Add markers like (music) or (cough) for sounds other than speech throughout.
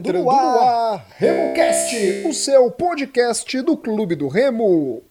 Entrando no ar, RemoCast, o seu podcast do Clube do Remo.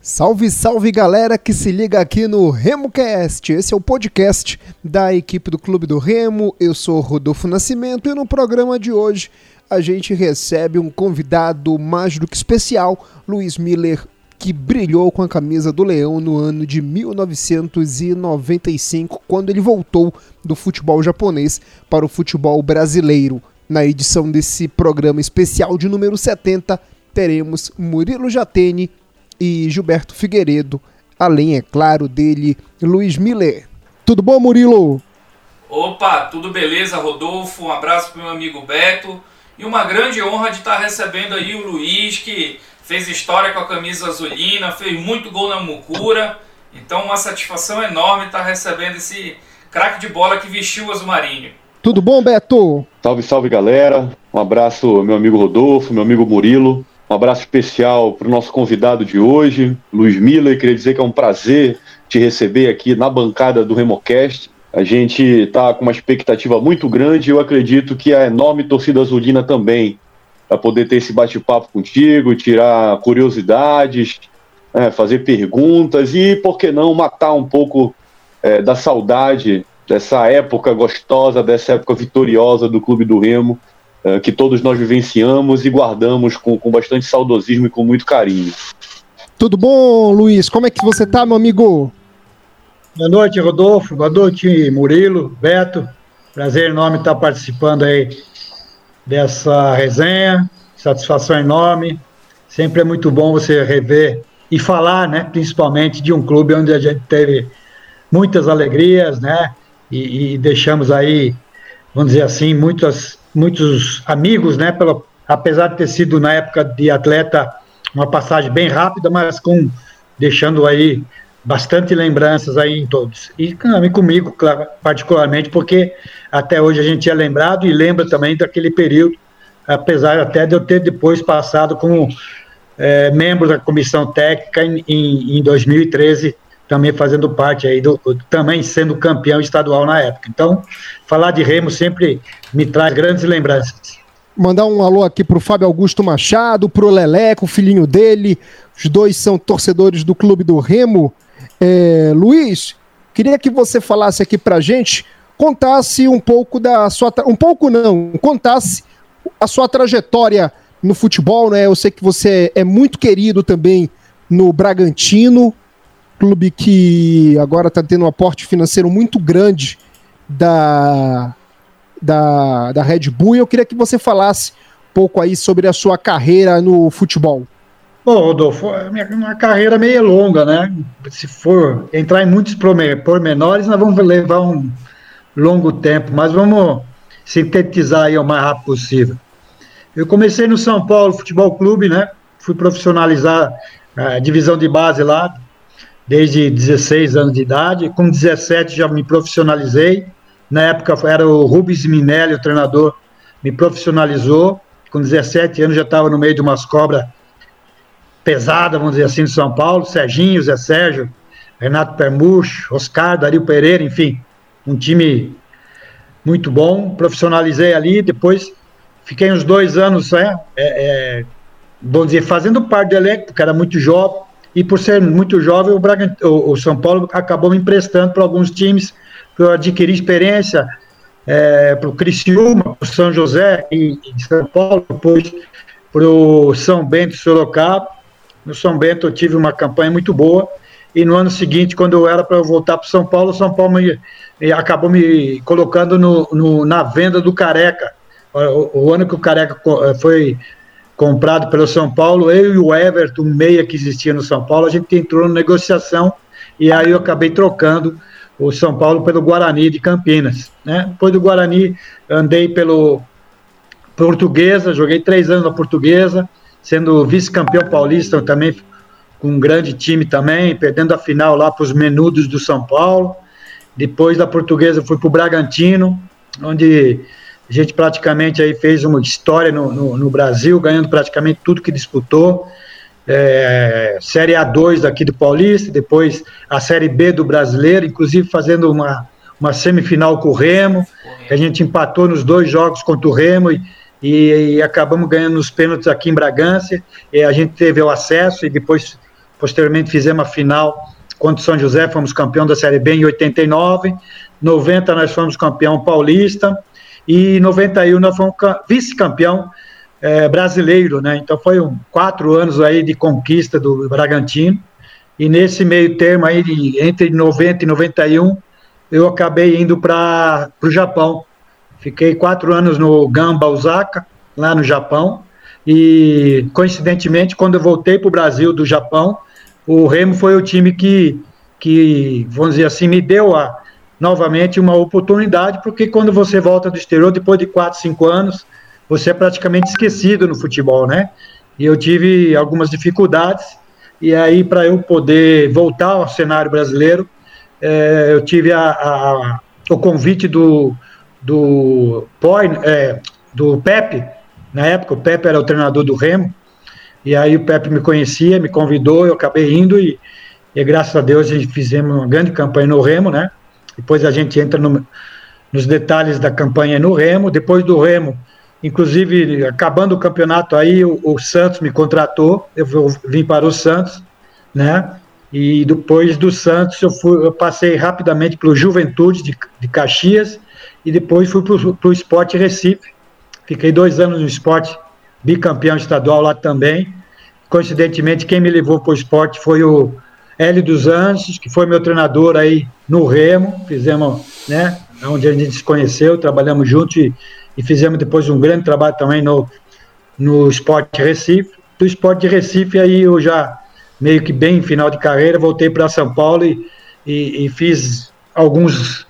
Salve, salve galera que se liga aqui no RemoCast. Esse é o podcast da equipe do Clube do Remo. Eu sou Rodolfo Nascimento e no programa de hoje a gente recebe um convidado mais do que especial, Luiz Miller, que brilhou com a camisa do Leão no ano de 1995, quando ele voltou do futebol japonês para o futebol brasileiro. Na edição desse programa especial de número 70, teremos Murilo Jatene e Gilberto Figueiredo, além, é claro, dele, Luiz Miller. Tudo bom, Murilo? Opa, tudo beleza, Rodolfo? Um abraço para meu amigo Beto. E uma grande honra de estar recebendo aí o Luiz, que fez história com a camisa azulina, fez muito gol na Mucura. Então, uma satisfação enorme estar recebendo esse craque de bola que vestiu o azul marinho. Tudo bom, Beto? Salve, salve, galera. Um abraço, meu amigo Rodolfo, meu amigo Murilo. Um abraço especial para o nosso convidado de hoje, Luiz Miller. Queria dizer que é um prazer te receber aqui na bancada do Remocast. A gente está com uma expectativa muito grande e eu acredito que a enorme torcida azulina também, para poder ter esse bate-papo contigo, tirar curiosidades, é, fazer perguntas e, por que não, matar um pouco é, da saudade dessa época gostosa, dessa época vitoriosa do Clube do Remo, é, que todos nós vivenciamos e guardamos com, com bastante saudosismo e com muito carinho. Tudo bom, Luiz? Como é que você tá, meu amigo? Boa noite, Rodolfo. Boa noite, Murilo, Beto. Prazer enorme estar participando aí dessa resenha. Satisfação enorme. Sempre é muito bom você rever e falar, né, principalmente de um clube onde a gente teve muitas alegrias, né, e, e deixamos aí, vamos dizer assim, muitas, muitos amigos, né, apesar de ter sido na época de atleta uma passagem bem rápida, mas com deixando aí bastante lembranças aí em todos. E comigo, claro, particularmente, porque até hoje a gente é lembrado e lembra também daquele período, apesar até de eu ter depois passado como é, membro da comissão técnica em, em, em 2013, também fazendo parte aí, do, também sendo campeão estadual na época. Então, falar de Remo sempre me traz grandes lembranças. Mandar um alô aqui pro Fábio Augusto Machado, pro Leleco, o filhinho dele. Os dois são torcedores do Clube do Remo. É, Luiz, queria que você falasse aqui pra gente, contasse um pouco da sua. Um pouco não, contasse a sua trajetória no futebol, né? Eu sei que você é muito querido também no Bragantino, clube que agora está tendo um aporte financeiro muito grande da, da, da Red Bull. E eu queria que você falasse um pouco aí sobre a sua carreira no futebol. Bom, Rodolfo, minha, uma carreira meio longa, né? Se for entrar em muitos pormenores, nós vamos levar um longo tempo, mas vamos sintetizar aí o mais rápido possível. Eu comecei no São Paulo Futebol Clube, né? Fui profissionalizar a divisão de base lá desde 16 anos de idade. Com 17 já me profissionalizei. Na época era o Rubens Minelli, o treinador, me profissionalizou. Com 17 anos já estava no meio de umas cobras pesada, vamos dizer assim, de São Paulo, Serginho, Zé Sérgio, Renato Permucho, Oscar, Dario Pereira, enfim, um time muito bom, profissionalizei ali, depois fiquei uns dois anos, é, é, vamos dizer, fazendo parte do elenco, porque era muito jovem, e por ser muito jovem, o, o, São Paulo acabou me emprestando para alguns times, para eu adquirir experiência, é, para o Criciúma, para o São José e, e São Paulo, depois para o São Bento Sorocaba, no São Bento eu tive uma campanha muito boa. E no ano seguinte, quando eu era para voltar para São Paulo, São Paulo me, me, acabou me colocando no, no, na venda do Careca. O, o, ano que o Careca eh, foi comprado pelo São Paulo, eu e o Everton, meia que existia no São Paulo, a gente entrou na negociação e aí eu acabei trocando o São Paulo pelo Guarani de Campinas. Né? Depois do Guarani, andei pelo Portuguesa, joguei três anos na Portuguesa, sendo vice-campeão paulista também, com um grande time também, perdendo a final lá para os menudos do São Paulo. Depois da portuguesa fui para o Bragantino, onde a gente praticamente aí fez uma história no, no, no, Brasil, ganhando praticamente tudo que disputou. é, Série A2 daqui do Paulista, depois a Série B do Brasileiro, inclusive fazendo uma, uma semifinal com o Remo. A gente empatou nos dois jogos contra o Remo e, e, e acabamos ganhando os pênaltis aqui em Bragança. E a gente teve o acesso e depois, posteriormente, fizemos a final contra o São José, fomos campeão da Série B em 89. 90 nós fomos campeão paulista e 91 nós fomos vice-campeão é, brasileiro, né? Então foi um, quatro anos aí de conquista do Bragantino. E nesse meio termo aí, entre 90 e 91, eu acabei indo para o Japão. Fiquei quatro anos no Gamba Osaka, lá no Japão. E coincidentemente, quando eu voltei para o Brasil do Japão, o Remo foi o time que, que, vamos dizer assim, me deu a, novamente uma oportunidade, porque quando você volta do exterior, depois de quatro, cinco anos, você é praticamente esquecido no futebol, né? E eu tive algumas dificuldades, e aí para eu poder voltar ao cenário brasileiro, é, eu tive a, a, o convite do, do, Poi, é, do Pepe, na época o Pepe era o treinador do Remo, e aí o Pepe me conhecia, me convidou, eu acabei indo e, e graças a Deus a gente fizemos uma grande campanha no Remo, né? Depois a gente entra no, nos detalhes da campanha no Remo. Depois do Remo, Inclusive, acabando o campeonato aí, o, o Santos me contratou, eu, vim para o Santos, né? E depois do Santos eu, fui, eu passei rapidamente pelo Juventude de, de Caxias e depois fui para o Esporte Recife. Fiquei dois anos no esporte, bicampeão estadual lá também. Coincidentemente, quem me levou para o esporte foi o Hélio dos Anjos, que foi meu treinador aí no Remo. Fizemos, né? Onde a gente se conheceu, trabalhamos juntos e e fizemos depois um grande trabalho também no, no Esporte Recife. Do Esporte Recife, aí eu já meio que bem final de carreira, voltei para São Paulo e, e, e fiz alguns,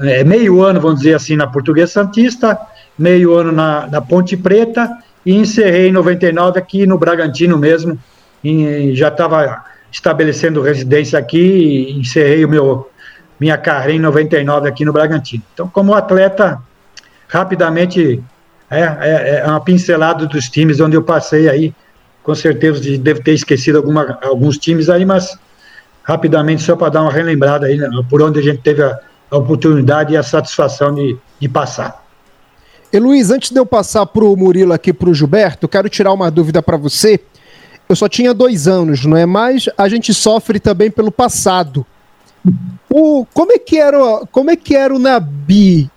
é, meio ano, vamos dizer assim, na Portuguesa Santista, meio ano na, na Ponte Preta e encerrei em 99 aqui no Bragantino mesmo. Já estava estabelecendo residência aqui e encerrei o meu minha carreira em 99 aqui no Bragantino. Então, como atleta, rapidamente é, é, é uma pincelada dos times onde eu passei aí. Com certeza devo ter esquecido alguma, alguns times aí, mas rapidamente só para dar uma relembrada aí, né, por onde a gente teve a, a oportunidade e a satisfação de, de passar. E Luiz, antes de eu passar para o Murilo aqui para o Gilberto, quero tirar uma dúvida para você. Eu só tinha dois anos, não é? Mas a gente sofre também pelo passado. O, como é que era, como é que era o Nabi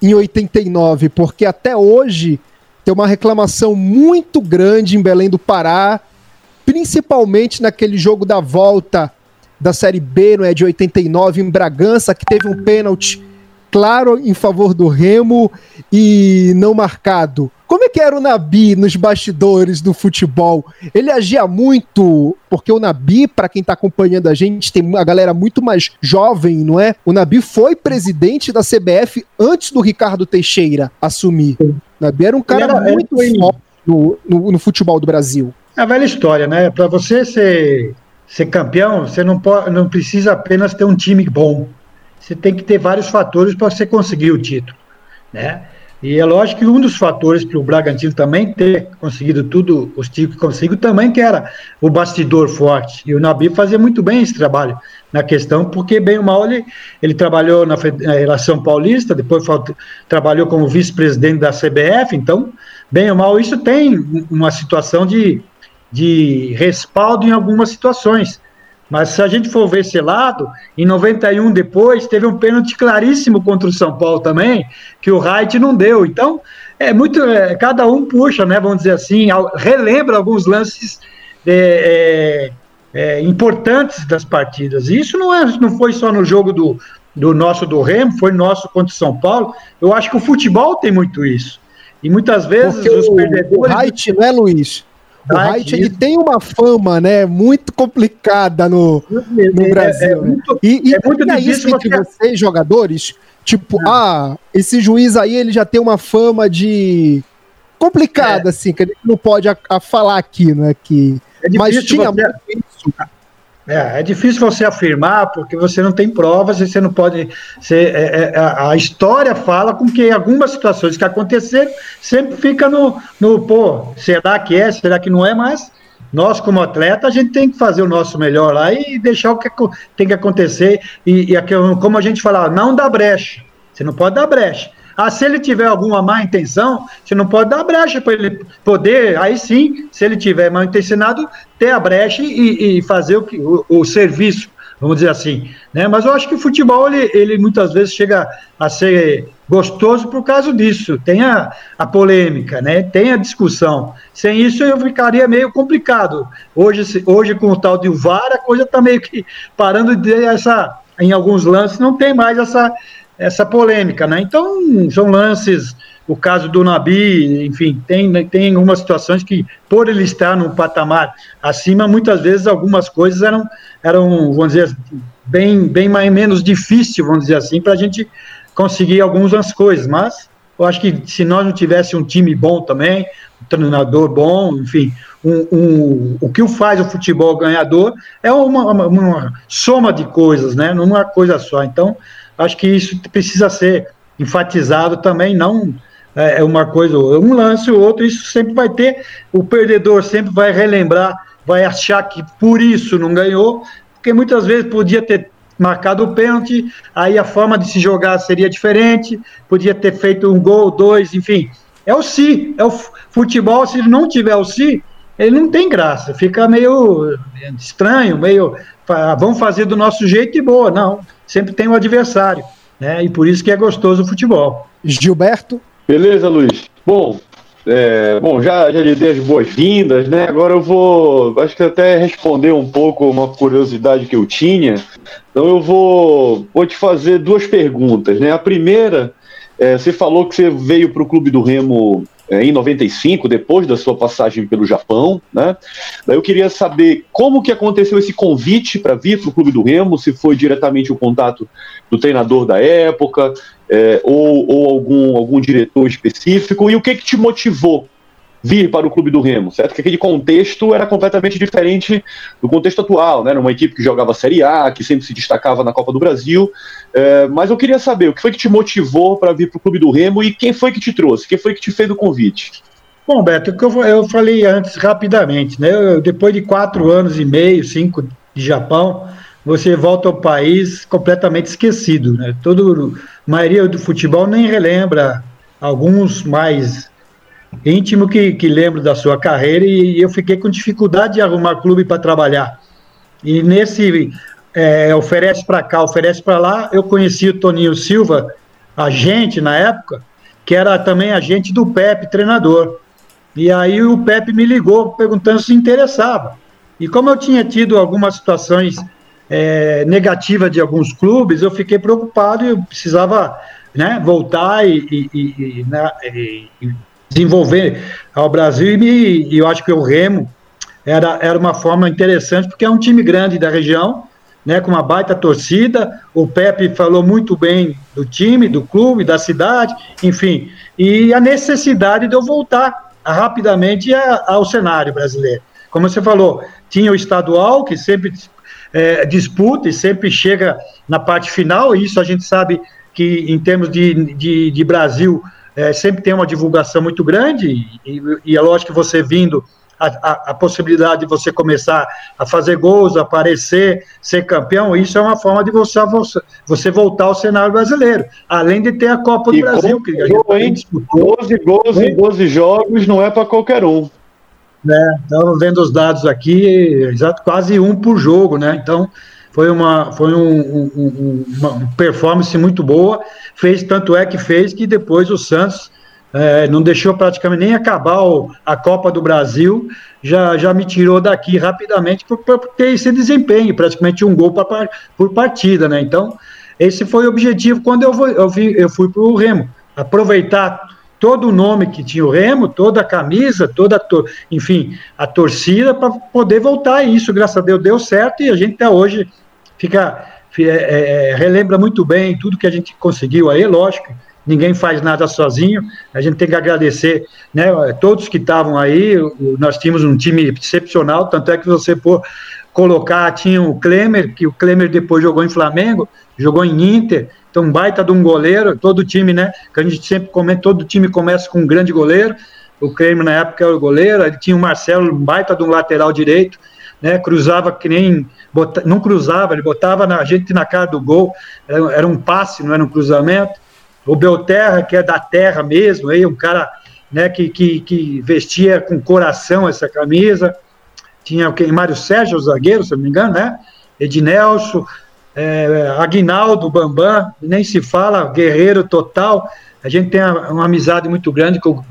em 89, porque até hoje tem uma reclamação muito grande em Belém do Pará, principalmente naquele jogo da volta da Série B, não é de 89 em Bragança, que teve um pênalti claro em favor do Remo e não marcado. Como é que era o Nabi nos bastidores do futebol? Ele agia muito, porque o Nabi, para quem está acompanhando a gente, tem uma galera muito mais jovem, não é? O Nabi foi presidente da CBF antes do Ricardo Teixeira assumir. O Nabi era um cara era, muito forte no, no, no, futebol do Brasil. É a velha história, né? Para você ser, ser campeão, você não, pode, não precisa apenas ter um time bom. Você tem que ter vários fatores para você conseguir o título, né? E é lógico que um dos fatores para o Bragantino também ter conseguido tudo, os títulos que conseguiu, também que era o bastidor forte. E o Nabi fazia muito bem esse trabalho na questão, porque bem ou mal ele, ele trabalhou na Federação Paulista, depois trabalhou como vice-presidente da CBF, então, bem ou mal, isso tem uma situação de, de respaldo em algumas situações. Mas se a gente for ver esse lado, em 91 depois, teve um pênalti claríssimo contra o São Paulo também, que o Wright não deu. Então, é muito. É, cada um puxa, né? Vamos dizer assim, relembra alguns lances é, é, é, importantes das partidas. E isso não, é, não foi só no jogo do, do nosso do Remo, foi nosso contra o São Paulo. Eu acho que o futebol tem muito isso. E muitas vezes Porque os perdedores. O Wright, não é, Luiz? O Wright ele tem uma fama, né, muito complicada no, no é, Brasil. É, é muito, e, e é muito isso entre você... vocês, jogadores, tipo, não. ah, esse juiz aí ele já tem uma fama de complicada, é. assim, que a gente não pode a, a falar aqui, né, que... É mas tinha você... muito isso. É, é difícil você afirmar porque você não tem provas e você não pode. Ser, é, é, a história fala com que algumas situações que aconteceram sempre fica no, no pô, será que é, será que não é, mas Nós, como atleta, a gente tem que fazer o nosso melhor lá e deixar o que tem que acontecer. E, e como a gente falava, não dá brecha. Você não pode dar brecha. Ah, se ele tiver alguma má intenção, você não pode dar brecha para ele poder, aí sim, se ele tiver mal intencionado, ter a brecha e, e fazer o, que, o, o serviço vamos dizer assim. Né? Mas eu acho que o futebol, ele, ele muitas vezes chega a ser gostoso por causa disso. Tem a, a polêmica, né? tem a discussão. Sem isso eu ficaria meio complicado. Hoje, hoje com o tal de VAR, a coisa está meio que parando de essa. Em alguns lances não tem mais essa, essa polêmica, né? Então, são lances o caso do Nabi, enfim, tem, tem algumas situações que, por ele estar num patamar acima, muitas vezes algumas coisas eram, eram vamos dizer, bem, bem mais, menos difícil, vamos dizer assim, para a gente conseguir algumas coisas. Mas eu acho que se nós não tivéssemos um time bom também, um treinador bom, enfim, um, um, o que faz o futebol ganhador é uma, uma, uma soma de coisas, né? Não é uma coisa só. Então, acho que isso precisa ser enfatizado também, não é, é uma coisa, um lance ou outro, isso sempre vai ter, o perdedor sempre vai relembrar, vai achar que por isso não ganhou, porque muitas vezes podia ter marcado o pênalti, aí a forma de se jogar seria diferente, podia ter feito um gol, dois, enfim. É o si, é o futebol, se não tiver o si, ele não tem graça, fica meio estranho, meio, vamos fazer do nosso jeito e boa, não, sempre tem um adversário, né, e por isso que é gostoso o futebol. Gilberto? Beleza, Luiz. Bom, é, bom, já, já lhe dei as boas-vindas, né? Agora eu vou, acho que até responder um pouco uma curiosidade que eu tinha. Então eu vou, vou te fazer duas perguntas, né? A primeira, é, você falou que você veio para o Clube do Remo é, em 95, depois da sua passagem pelo Japão, né? Daí eu queria saber como que aconteceu esse convite para vir para o Clube do Remo, se foi diretamente o contato do treinador da época, é, ou, ou algum, algum diretor específico, e o que que te motivou vir para o clube do Remo, certo? Que aquele contexto era completamente diferente do contexto atual, né? Uma equipe que jogava Série A, que sempre se destacava na Copa do Brasil. É, mas eu queria saber o que foi que te motivou para vir para o clube do Remo e quem foi que te trouxe, quem foi que te fez o convite? Bom, Beto, o que eu, eu falei antes rapidamente, né? Eu, depois de quatro anos e meio, cinco de Japão, você volta ao país completamente esquecido, né? Todo, a maioria do futebol nem relembra, alguns mais íntimo que, que lembro da sua carreira e eu fiquei com dificuldade de arrumar clube para trabalhar. E nesse é, oferece para cá, oferece para lá, eu conheci o Toninho Silva, agente na época, que era também agente do Pepe, treinador. E aí o Pepe me ligou perguntando se interessava. E como eu tinha tido algumas situações é, negativas de alguns clubes, eu fiquei preocupado e eu precisava né, voltar e, e, e, né, e, desenvolver ao Brasil e, e eu acho que o Remo era, era uma forma interessante, porque é um time grande da região, né, com uma baita torcida. O Pepe falou muito bem do time, do clube, da cidade, enfim, e a necessidade de eu voltar rapidamente a, ao cenário brasileiro. Como você falou, tinha o estadual, que sempre é, disputa e sempre chega na parte final, e isso a gente sabe que, em termos de, de, de Brasil, é, sempre tem uma divulgação muito grande, e, e é lógico que você vindo, a, a, a, possibilidade de você começar a fazer gols, aparecer, ser campeão, isso é uma forma de você, você voltar ao cenário brasileiro, além de ter a Copa do e Brasil, que a gente disputou. 12 gols em 12 jogos não é para qualquer um. Né? Estamos vendo os dados aqui, exato, quase um por jogo, né? Então, foi uma, foi um, um, uma performance muito boa, fez, tanto é que fez que depois o Santos é, não deixou praticamente nem acabar o, a Copa do Brasil, já, já me tirou daqui rapidamente por, por ter esse desempenho, praticamente um gol pra, por partida, né? Então, esse foi o objetivo quando eu, eu, eu fui para o Remo, aproveitar todo o nome que tinha o Remo, toda a camisa, toda a enfim, a torcida para poder voltar a isso. Graças a Deus deu certo e a gente até hoje fica é, é, é, relembra muito bem tudo que a gente conseguiu aí, lógico. Ninguém faz nada sozinho. A gente tem que agradecer, né? Todos que estavam aí. Nós tínhamos um time excepcional, tanto é que você for colocar tinha o Klemer, que o Klemer depois jogou em Flamengo, jogou em Inter, então baita de um goleiro, todo time, né? Que a gente sempre comenta, todo time começa com um grande goleiro. o Kramer na época era o goleiro, ele tinha o Marcelo, um baita de um lateral direito, né, cruzava que nem, bota, não cruzava, ele botava na gente na cara do gol, era, era, um passe, não era um cruzamento. O Belterra, que é da terra mesmo, aí um cara né, que, que, que vestia com coração essa camisa. Tinha o que? Mário Sérgio, o zagueiro, se não me engano, né? Ednelson, é, Aguinaldo, Bambam, nem se fala, guerreiro total. A gente tem uma, uma amizade muito grande com,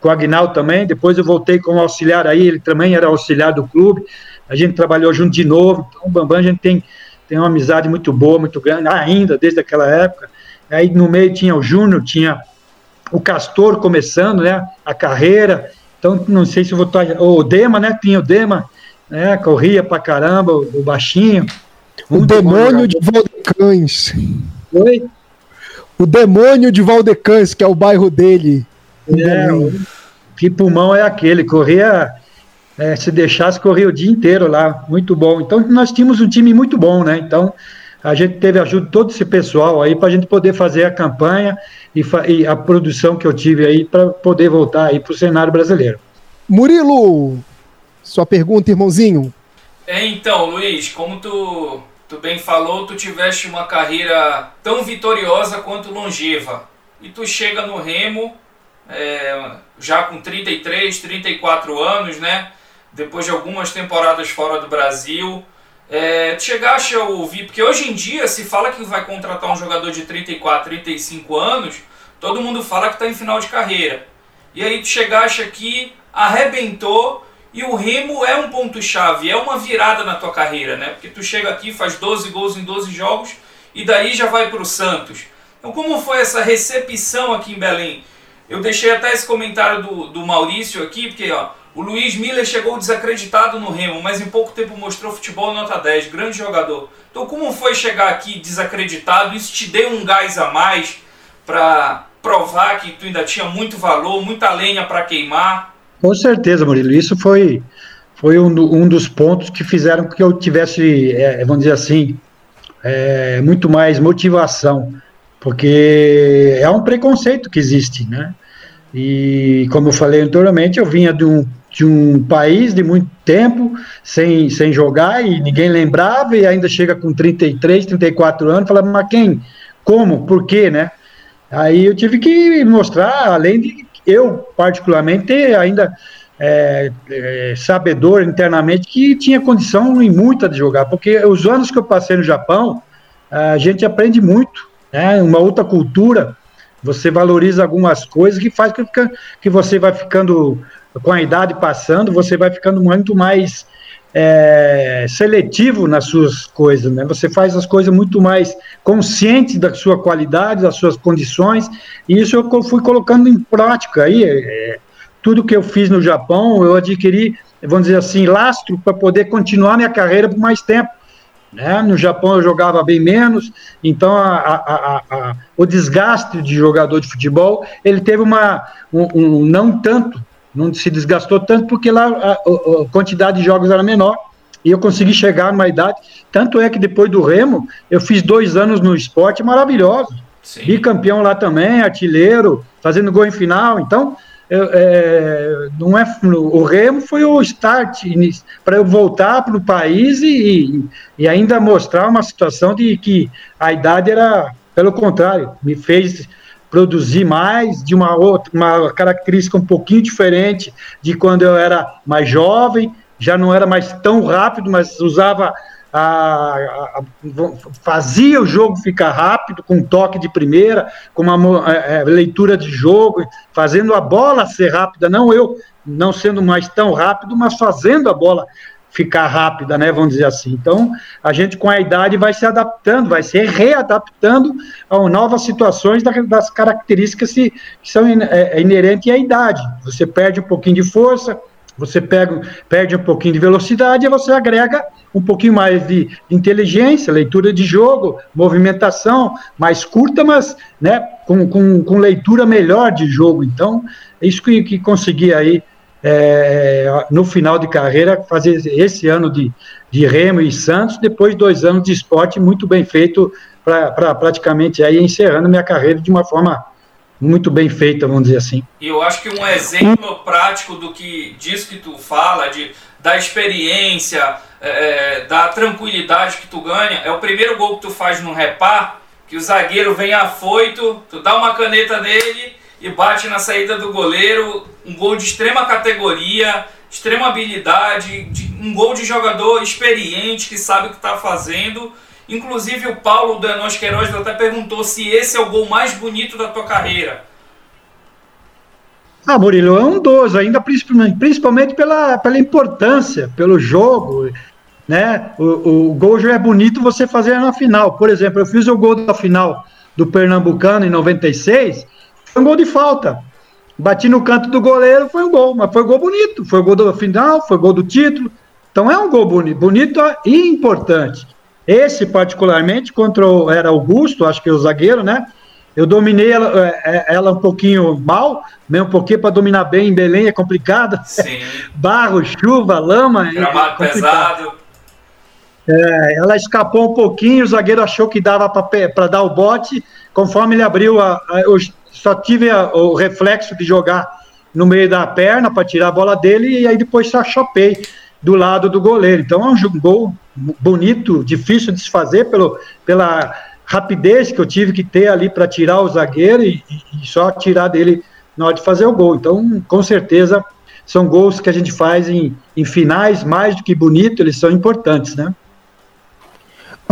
com o Aguinaldo também. Depois eu voltei como auxiliar aí, ele também era auxiliar do clube. A gente trabalhou junto de novo. Então, o Bambam a gente tem, tem uma amizade muito boa, muito grande, ainda desde aquela época. Aí no meio tinha o Júnior, tinha o Castor começando, né, a carreira. Então, não sei se vou estar. O Dema, né? Tinha o Dema, né? Corria pra caramba, o, o baixinho. O demônio de Valdecães. Oi? O demônio de Valdecães, que é o bairro dele. É, que pulmão é aquele? Corria. É, se deixasse, corria o dia inteiro lá. Muito bom. Então, nós tínhamos um time muito bom, né? Então, a gente teve ajuda de todo esse pessoal aí para a gente poder fazer a campanha e, e a produção que eu tive aí para poder voltar aí para o cenário brasileiro. Murilo, sua pergunta, irmãozinho. É, então, Luiz, como tu, tu bem falou, tu tiveste uma carreira tão vitoriosa quanto longeva. E tu chega no Remo, é, já com 33, 34 anos, né? Depois de algumas temporadas fora do Brasil. É, chegaste a ouvir, porque hoje em dia se fala que vai contratar um jogador de 34, 35 anos, todo mundo fala que está em final de carreira. E aí tu chegaste aqui, arrebentou, e o Remo é um ponto-chave, é uma virada na tua carreira, né? Porque tu chega aqui, faz 12 gols em 12 jogos, e daí já vai para o Santos. Então como foi essa recepção aqui em Belém? Eu deixei até esse comentário do, do Maurício aqui, porque ó, o Luiz Miller chegou desacreditado no Remo, mas em pouco tempo mostrou futebol nota 10, grande jogador. Então, como foi chegar aqui desacreditado? Isso te deu um gás a mais para provar que tu ainda tinha muito valor, muita lenha para queimar? Com certeza, Murilo. Isso foi, foi um, um dos pontos que fizeram que eu tivesse, é, vamos dizer assim, é, muito mais motivação, porque é um preconceito que existe, né? E como eu falei anteriormente, eu vinha de um de um país de muito tempo sem, sem jogar e ninguém lembrava, e ainda chega com 33, 34 anos, fala, mas quem? Como? Por quê, né? Aí eu tive que mostrar, além de eu, particularmente, ainda é, é, sabedor internamente que tinha condição em muita de jogar, porque os anos que eu passei no Japão, a gente aprende muito, né? Uma outra cultura, você valoriza algumas coisas que faz que, que você vai ficando com a idade passando, você vai ficando muito mais é, seletivo nas suas coisas, né? Você faz as coisas muito mais consciente da sua qualidade, das suas condições, e isso eu fui colocando em prática aí. É, tudo que eu fiz no Japão, eu adquiri, vamos dizer assim, lastro para poder continuar minha carreira por mais tempo. Né? No Japão eu jogava bem menos, então a, a, a, o desgaste de jogador de futebol ele teve uma um, um não tanto não se desgastou tanto porque lá a, a, quantidade de jogos era menor e eu consegui chegar numa idade. Tanto é que depois do Remo, eu fiz dois anos no esporte maravilhoso. Sim. Bicampeão lá também, artilheiro, fazendo gol em final. Então, eu, é, não é, o Remo foi o start para eu voltar para o país e, e ainda mostrar uma situação de que a idade era, pelo contrário, me fez produzir mais, de uma outra, uma característica um pouquinho diferente de quando eu era mais jovem, já não era mais tão rápido, mas usava a, a, a, fazia o jogo ficar rápido, com um toque de primeira, com uma é, é, leitura de jogo, fazendo a bola ser rápida, não eu não sendo mais tão rápido, mas fazendo a bola ficar rápida, né? Vamos dizer assim. Então, a gente com a idade vai se adaptando, vai se readaptando a novas situações das características que são é, é inerentes à idade. Você perde um pouquinho de força, você pega, perde um pouquinho de velocidade e você agrega um pouquinho mais de inteligência, leitura de jogo, movimentação mais curta, mas né, com, com, com leitura melhor de jogo. Então, é isso que, que consegui aí é, no final de carreira, fazer esse ano de, de Remo e Santos, depois dois anos de esporte muito bem feito, para pra, praticamente aí encerrando minha carreira de uma forma muito bem feita, vamos dizer assim. E eu acho que um exemplo prático do que disso que tu fala, de, da experiência, é, é, da tranquilidade que tu ganha, é o primeiro gol que tu faz no repar, que o zagueiro vem afoito, tu dá uma caneta nele e bate na saída do goleiro, um gol de extrema categoria, extrema habilidade, de, um gol de jogador experiente que sabe o que está fazendo. Inclusive o Paulo Danos Queiroz até perguntou se esse é o gol mais bonito da tua carreira. Ah, Murilo, é um dos, ainda principalmente, principalmente pela, pela importância, pelo jogo, né? O, o gol já é bonito você fazer na final. Por exemplo, eu fiz o gol da final do Pernambucano em 96, foi um gol de falta. Bati no canto do goleiro, foi um gol, mas foi um gol bonito, foi o gol da final, foi o gol do título. Então é um gol bonito, bonito e importante. Esse, particularmente, contra o, era Augusto, acho que é o zagueiro, né? Eu dominei ela, é, é, ela um pouquinho mal, meio um pouquinho para dominar bem em Belém é complicado. Sim. (laughs) Barro, chuva, lama. Gramado é pesado. É, ela escapou um pouquinho, o zagueiro achou que dava para dar o bote. Conforme ele abriu, a, a, só tive a, o reflexo de jogar no meio da perna para tirar a bola dele e aí depois só chopei do lado do goleiro. Então é um gol bonito, difícil de se fazer pelo, pela rapidez que eu tive que ter ali para tirar o zagueiro e, e, só tirar dele na hora de fazer o gol. Então, com certeza, são gols que a gente faz em, em finais, mais do que bonito, eles são importantes, né?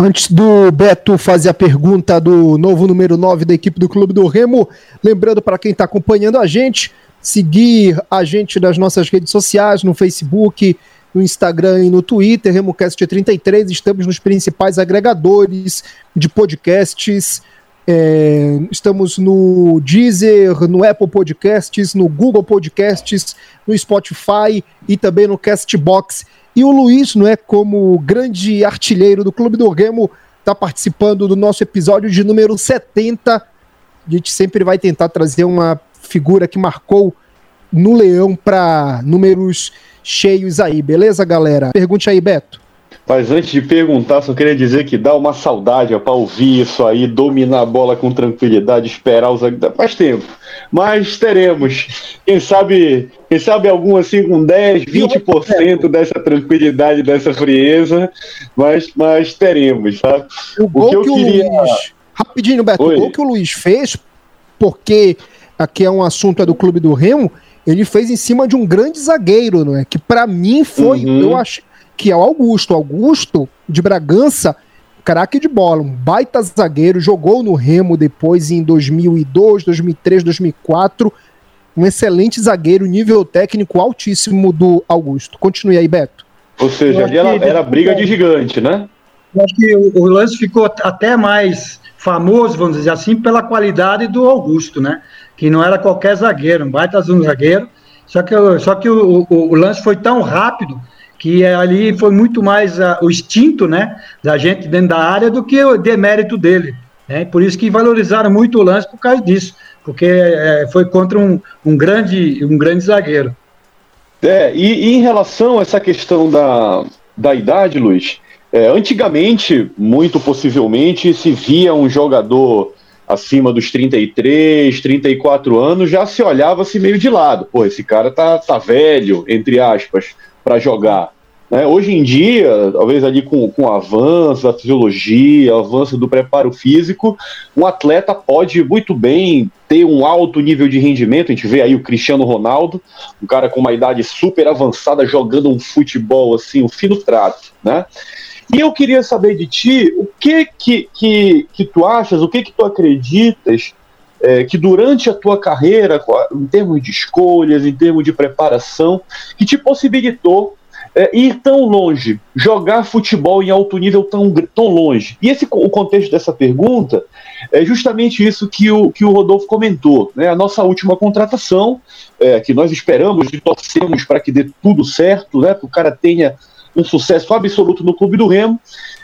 Antes do Beto fazer a pergunta do novo número 9 da equipe do Clube do Remo, lembrando para quem está acompanhando a gente, seguir a gente nas nossas redes sociais, no Facebook, no Instagram e no Twitter, RemoCast33. Estamos nos principais agregadores de podcasts. É, estamos no Deezer, no Apple Podcasts, no Google Podcasts, no Spotify e também no Castbox. E o Luiz, não é, como grande artilheiro do Clube do Remo, está participando do nosso episódio de número 70. A gente sempre vai tentar trazer uma figura que marcou no Leão para números cheios aí, beleza, galera? Pergunte aí, Beto. Mas antes de perguntar, só queria dizer que dá uma saudade para ouvir isso aí, dominar a bola com tranquilidade, esperar os faz tempo. Mas teremos. Quem sabe, quem sabe algum assim com 10, 20% dessa tranquilidade, dessa frieza, mas, mas teremos, tá? O, o que eu que queria. Luiz... Rapidinho, Beto, Oi. o gol que o Luiz fez, porque aqui é um assunto é do Clube do Remo, ele fez em cima de um grande zagueiro, não é? Que para mim foi, uhum. eu acho que é o Augusto. Augusto de Bragança, craque de bola, um baita zagueiro, jogou no Remo depois em 2002, 2003, 2004. Um excelente zagueiro, nível técnico altíssimo do Augusto. Continue aí, Beto. Ou seja, ali era, era briga de gigante, né? Eu acho que o, o lance ficou até mais famoso, vamos dizer assim, pela qualidade do Augusto, né? que não era qualquer zagueiro, um baita um zagueiro, só que, só que o, o, o, lance foi tão rápido que ali foi muito mais a, o instinto né, da gente dentro da área do que o demérito dele. Né? Por isso que valorizaram muito o lance por causa disso, porque é, foi contra um, um, grande, um grande zagueiro. É, e, e, em relação a essa questão da, da idade, Luiz, é, antigamente, muito possivelmente, se via um jogador acima dos 33, 34 anos, já se olhava-se meio de lado. Pô, esse cara tá, tá velho, entre aspas, para jogar. Né? Hoje em dia, talvez ali com, com o avanço da fisiologia, avanço do preparo físico, um atleta pode muito bem ter um alto nível de rendimento. A gente vê aí o Cristiano Ronaldo, um cara com uma idade super avançada, jogando um futebol assim, um fino trato, né? E eu queria saber de ti o que que, que, que tu achas, o que que tu acreditas é, que durante a tua carreira, em termos de escolhas, em termos de preparação, que te possibilitou é, ir tão longe, jogar futebol em alto nível tão, tão longe. E esse, o contexto dessa pergunta é justamente isso que o, que o Rodolfo comentou. Né? A nossa última contratação, é, que nós esperamos e torcemos para que dê tudo certo, né? que o cara tenha um sucesso absoluto no Clube do Remo.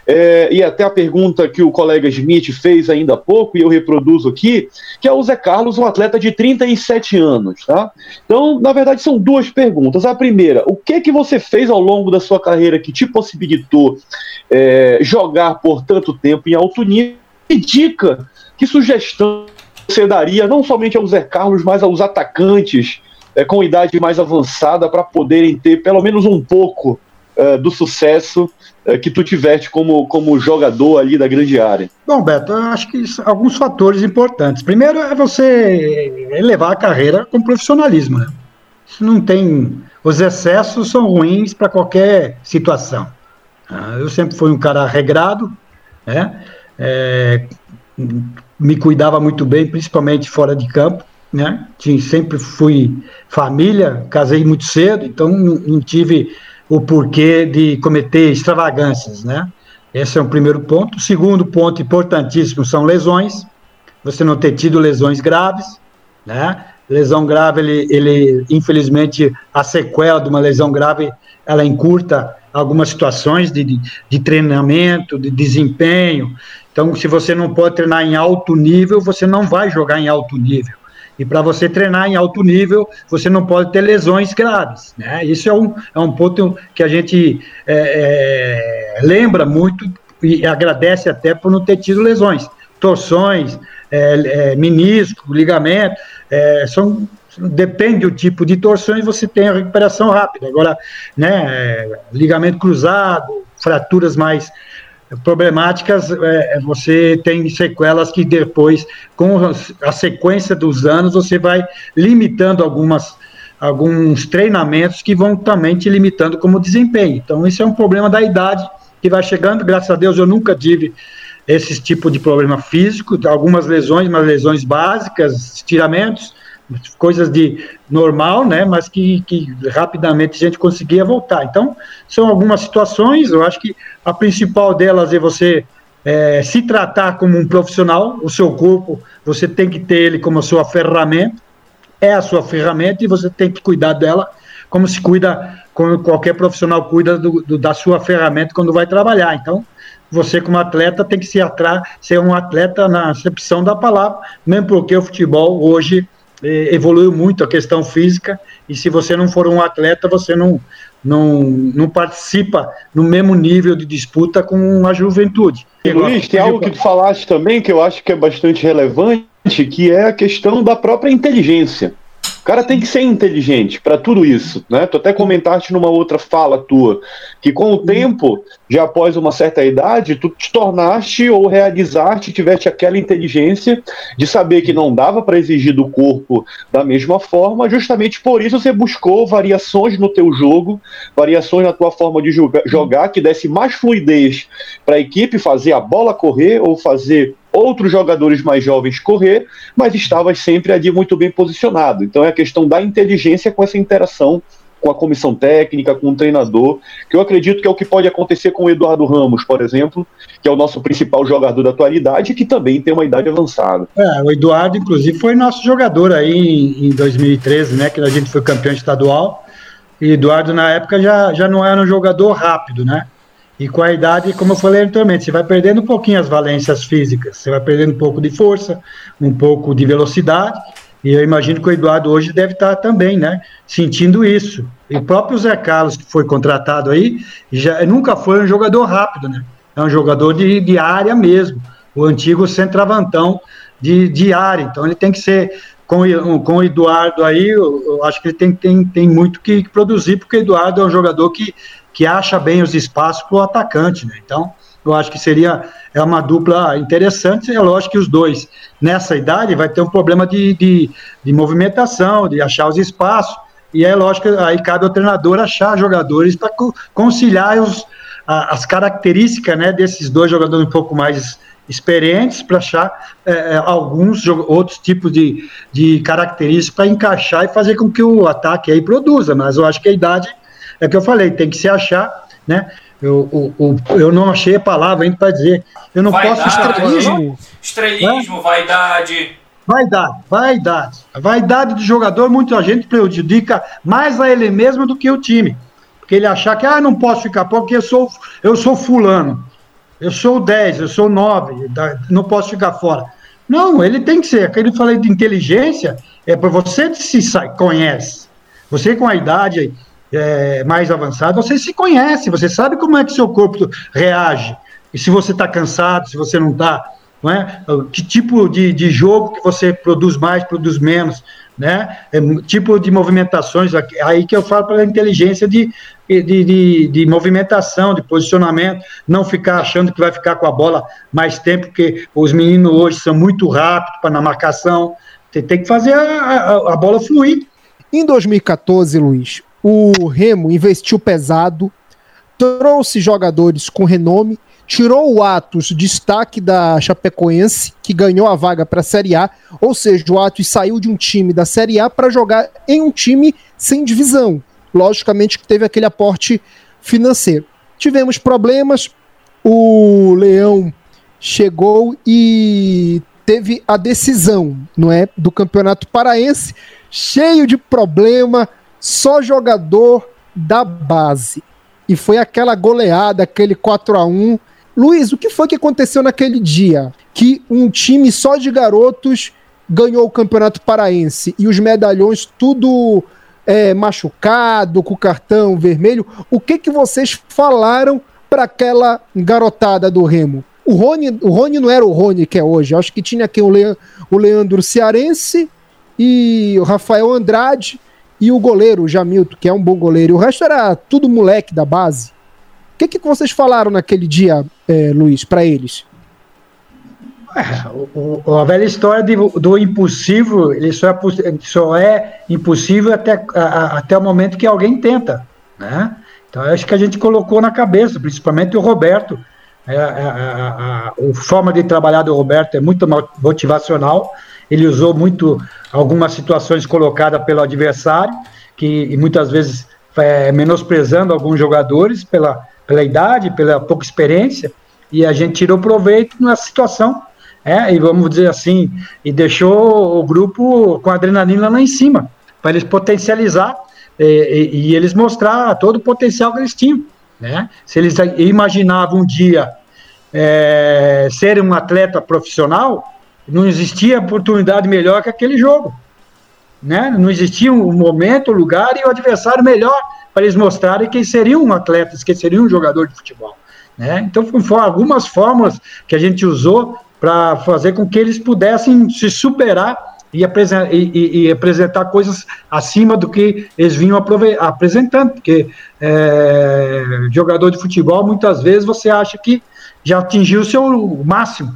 É, e até a pergunta que o colega Smith fez ainda há pouco, e eu reproduzo aqui, que é o Zé Carlos, um atleta de 37 anos. Tá? Então, na verdade, são duas perguntas. A primeira, o que que você fez ao longo da sua carreira que te possibilitou é, jogar por tanto tempo em alto nível? Que dica, que sugestão você daria não somente ao Zé Carlos, mas aos atacantes é, com idade mais avançada para poderem ter pelo menos um pouco é, do sucesso é, que tu tiveste como, como jogador ali da grande área? Bom, Beto, eu acho que alguns fatores importantes. Primeiro é você elevar a carreira com profissionalismo. Né? Isso não tem. Os excessos são ruins para qualquer situação. Ah, eu sempre fui um cara regrado, né? É, me cuidava muito bem, principalmente fora de campo, né? Tinha, sempre fui família, casei muito cedo, então não tive o porquê de cometer extravagâncias, né? Esse é o primeiro ponto. O segundo ponto importantíssimo são lesões. Você não ter tido lesões graves, né? Lesão grave, ele, ele infelizmente, a sequela de uma lesão grave, ela encurta algumas situações de, de, de treinamento, de desempenho. Então, se você não pode treinar em alto nível, você não vai jogar em alto nível. E para você treinar em alto nível, você não pode ter lesões graves. Né? Isso é um, é um ponto que a gente é, é, lembra muito e agradece até por não ter tido lesões. Torções, é, é menisco, ligamento, é, são depende do tipo de torção e você tem a recuperação rápida. Agora, né, é, ligamento cruzado, fraturas mais problemáticas, é, é, você tem sequelas que depois, com a sequência dos anos, você vai limitando algumas alguns treinamentos que vão também te limitando como desempenho. Então, isso é um problema da idade que vai chegando. Graças a Deus, eu nunca tive esse tipo de problema físico, algumas lesões, mas lesões básicas, estiramentos, coisas de normal, né, mas que, que rapidamente a gente conseguia voltar. Então, são algumas situações, eu acho que a principal delas é você é, se tratar como um profissional, o seu corpo, você tem que ter ele como a sua ferramenta, é a sua ferramenta e você tem que cuidar dela como se cuida, como qualquer profissional cuida do, do, da sua ferramenta quando vai trabalhar. Então, você como atleta tem que se atrar, ser um atleta na acepção da palavra, mesmo porque o futebol hoje é, evoluiu muito a questão física e se você não for um atleta, você não, não, não participa no mesmo nível de disputa com a juventude. Luiz, tem algo que tu falaste também que eu acho que é bastante relevante, que é a questão da própria inteligência cara tem que ser inteligente para tudo isso, né? Tu até comentaste numa outra fala tua que com o tempo, já após uma certa idade, tu te tornaste ou realizaste, tiveste aquela inteligência de saber que não dava para exigir do corpo da mesma forma, justamente por isso você buscou variações no teu jogo, variações na tua forma de jogar que desse mais fluidez para a equipe fazer a bola correr ou fazer outros jogadores mais jovens correr, mas estava sempre ali muito bem posicionado. Então é a questão da inteligência com essa interação com a comissão técnica, com o treinador, que eu acredito que é o que pode acontecer com o Eduardo Ramos, por exemplo, que é o nosso principal jogador da atualidade, que também tem uma idade avançada. É, o Eduardo, inclusive, foi nosso jogador aí em 2013, né, que a gente foi campeão estadual, e Eduardo, na época, já, já não era um jogador rápido, né, e com a idade, como eu falei anteriormente, você vai perdendo um pouquinho as valências físicas, você vai perdendo um pouco de força, um pouco de velocidade, e eu imagino que o Eduardo hoje deve estar também, né, sentindo isso. E o próprio Zé Carlos, que foi contratado aí, já nunca foi um jogador rápido, né? É um jogador de, de área mesmo, o antigo centravantão de, de área. Então ele tem que ser com, com o Eduardo aí, eu, eu acho que ele tem, tem, tem muito que produzir, porque o Eduardo é um jogador que que acha bem os espaços para o atacante, né? Então, eu acho que seria é uma dupla interessante. É lógico que os dois, nessa idade, vai ter um problema de, de, de movimentação, de achar os espaços. E é lógico que aí cabe ao treinador achar jogadores para conciliar os, as características né, desses dois jogadores um pouco mais experientes para achar é, é alguns outros tipos de, de características para encaixar e fazer com que o ataque aí produza. Mas eu acho que a idade é que eu falei, tem que se achar, né? Eu, eu, eu não achei a palavra ainda para dizer. Eu não vaidade, posso estrelismo. Estrelismo, vaidade. Vaidade, vaidade. A vaidade do jogador, muita gente prejudica mais a ele mesmo do que o time. Porque ele achar que, ah, não posso ficar porque eu sou, eu sou fulano. Eu sou 10, eu sou 9, não posso ficar fora. Não, ele tem que ser. Aquele que falei de inteligência, é para você se conhece. Você com a idade é, mais avançado, você se conhece, você sabe como é que seu corpo reage. E se você está cansado, se você não está não é? Que tipo de, de jogo que você produz mais, produz menos, né? É, tipo de movimentações, aí que eu falo para a inteligência de, de, de, de, movimentação, de posicionamento, não ficar achando que vai ficar com a bola mais tempo, porque os meninos hoje são muito rápidos para na marcação, você tem que fazer a, a, a bola fluir. Em 2014, Luiz, o Remo investiu pesado, trouxe jogadores com renome, tirou o Atos destaque da Chapecoense, que ganhou a vaga para a Série A, ou seja, o Atos saiu de um time da Série A para jogar em um time sem divisão. Logicamente que teve aquele aporte financeiro. Tivemos problemas, o Leão chegou e teve a decisão, não é, do Campeonato Paraense, cheio de problema, só jogador da base. E foi aquela goleada, aquele 4 a 1 Luiz, o que foi que aconteceu naquele dia? Que um time só de garotos ganhou o Campeonato Paraense e os medalhões tudo é, machucado, com cartão vermelho. O que que vocês falaram para aquela garotada do Remo? O Rony, o Rony não era o Rony que é hoje. Acho que tinha aqui o Leandro Cearense e o Rafael Andrade e o goleiro, o Jamilton, que é um bom goleiro. O resto era tudo moleque da base. O que, que vocês falaram naquele dia, é, Luiz, para eles? É, o, o, a velha história de, do impossível, ele só é, só é impossível até, a, até o momento que alguém tenta, né? Então, acho que a gente colocou na cabeça, principalmente o Roberto. É, a, a, a, forma de trabalhar do Roberto é muito motivacional. Ele usou muito algumas situações colocadas pelo adversário, que muitas vezes é, menosprezando alguns jogadores pela, pela idade, pela pouca experiência, e a gente tirou proveito nessa situação, é, e vamos dizer assim, e deixou o grupo com adrenalina lá em cima, para eles potencializar e, e, e, eles mostrar todo o potencial que eles tinham. Né? Se eles imaginavam um dia é, serem um atleta profissional, não existia oportunidade melhor que aquele jogo. Né? Não existia um momento, lugar e o adversário melhor para eles mostrarem que seriam atletas, que seriam um jogador de futebol. Né? Então, foram algumas formas que a gente usou para fazer com que eles pudessem se superar e, apresentar, e, e apresentar coisas acima do que eles vinham apresentando, porque é, jogador de futebol, muitas vezes você acha que já atingiu o seu máximo,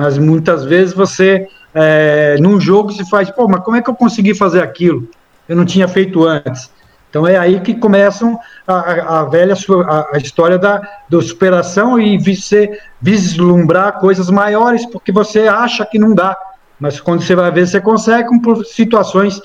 mas muitas vezes você, é, num jogo, se faz, pô, mas como é que eu consegui fazer aquilo? Eu não tinha feito antes. Então é aí que começam a, a velha a, a, história da, da superação e você vislumbrar coisas maiores, porque você acha que não dá. Mas quando você vai ver, você consegue com situações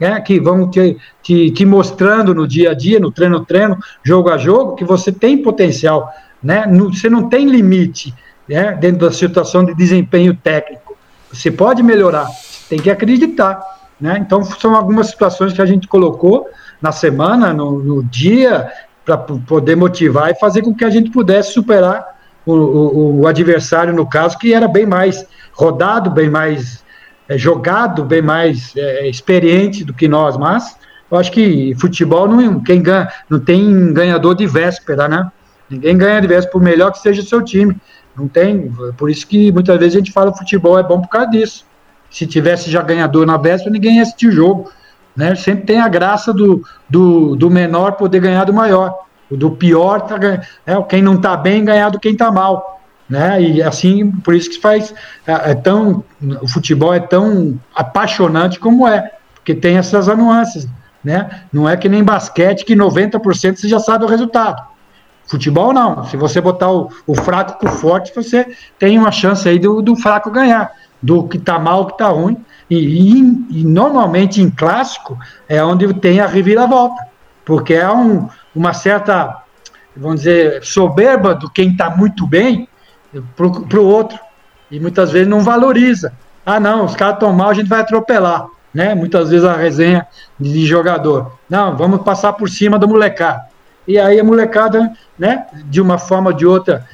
né, que vão te, te, te, mostrando no dia a dia, no treino treino, jogo a jogo, que você tem potencial. Né? Você não tem limite né, dentro da situação de desempenho técnico. Você pode melhorar, tem que acreditar. Né? Então, são algumas situações que a gente colocou na semana, no, no dia, para poder motivar e fazer com que a gente pudesse superar o, o, o, adversário, no caso, que era bem mais rodado, bem mais é, jogado, bem mais é, experiente do que nós, mas eu acho que futebol não, quem ganha, não tem ganhador de véspera, né? Ninguém ganha de véspera, por melhor que seja o seu time. Não tem, por isso que muitas vezes a gente fala que futebol é bom por causa disso. Se tivesse já ganhador na véspera, ninguém ia assistir o jogo. Né? Sempre tem a graça do, do, do menor poder ganhar do maior. O do pior, tá, é, quem não está bem, ganhar do quem está mal. Né? E assim, por isso que faz. É, é, tão, o futebol é tão apaixonante como é, porque tem essas nuances. Né? Não é que nem basquete que 90% você já sabe o resultado. Futebol não. Se você botar o, o fraco com o forte, você tem uma chance aí do, do fraco ganhar. Do que está mal, que está ruim. E, e, e, normalmente em clássico é onde tem a reviravolta, porque é um, uma certa, vamos dizer, soberba do quem está muito bem para o outro. E muitas vezes não valoriza. Ah, não, os caras estão mal, a gente vai atropelar. Né? Muitas vezes a resenha de jogador. Não, vamos passar por cima do molecada. E aí a molecada, né, de uma forma ou de outra,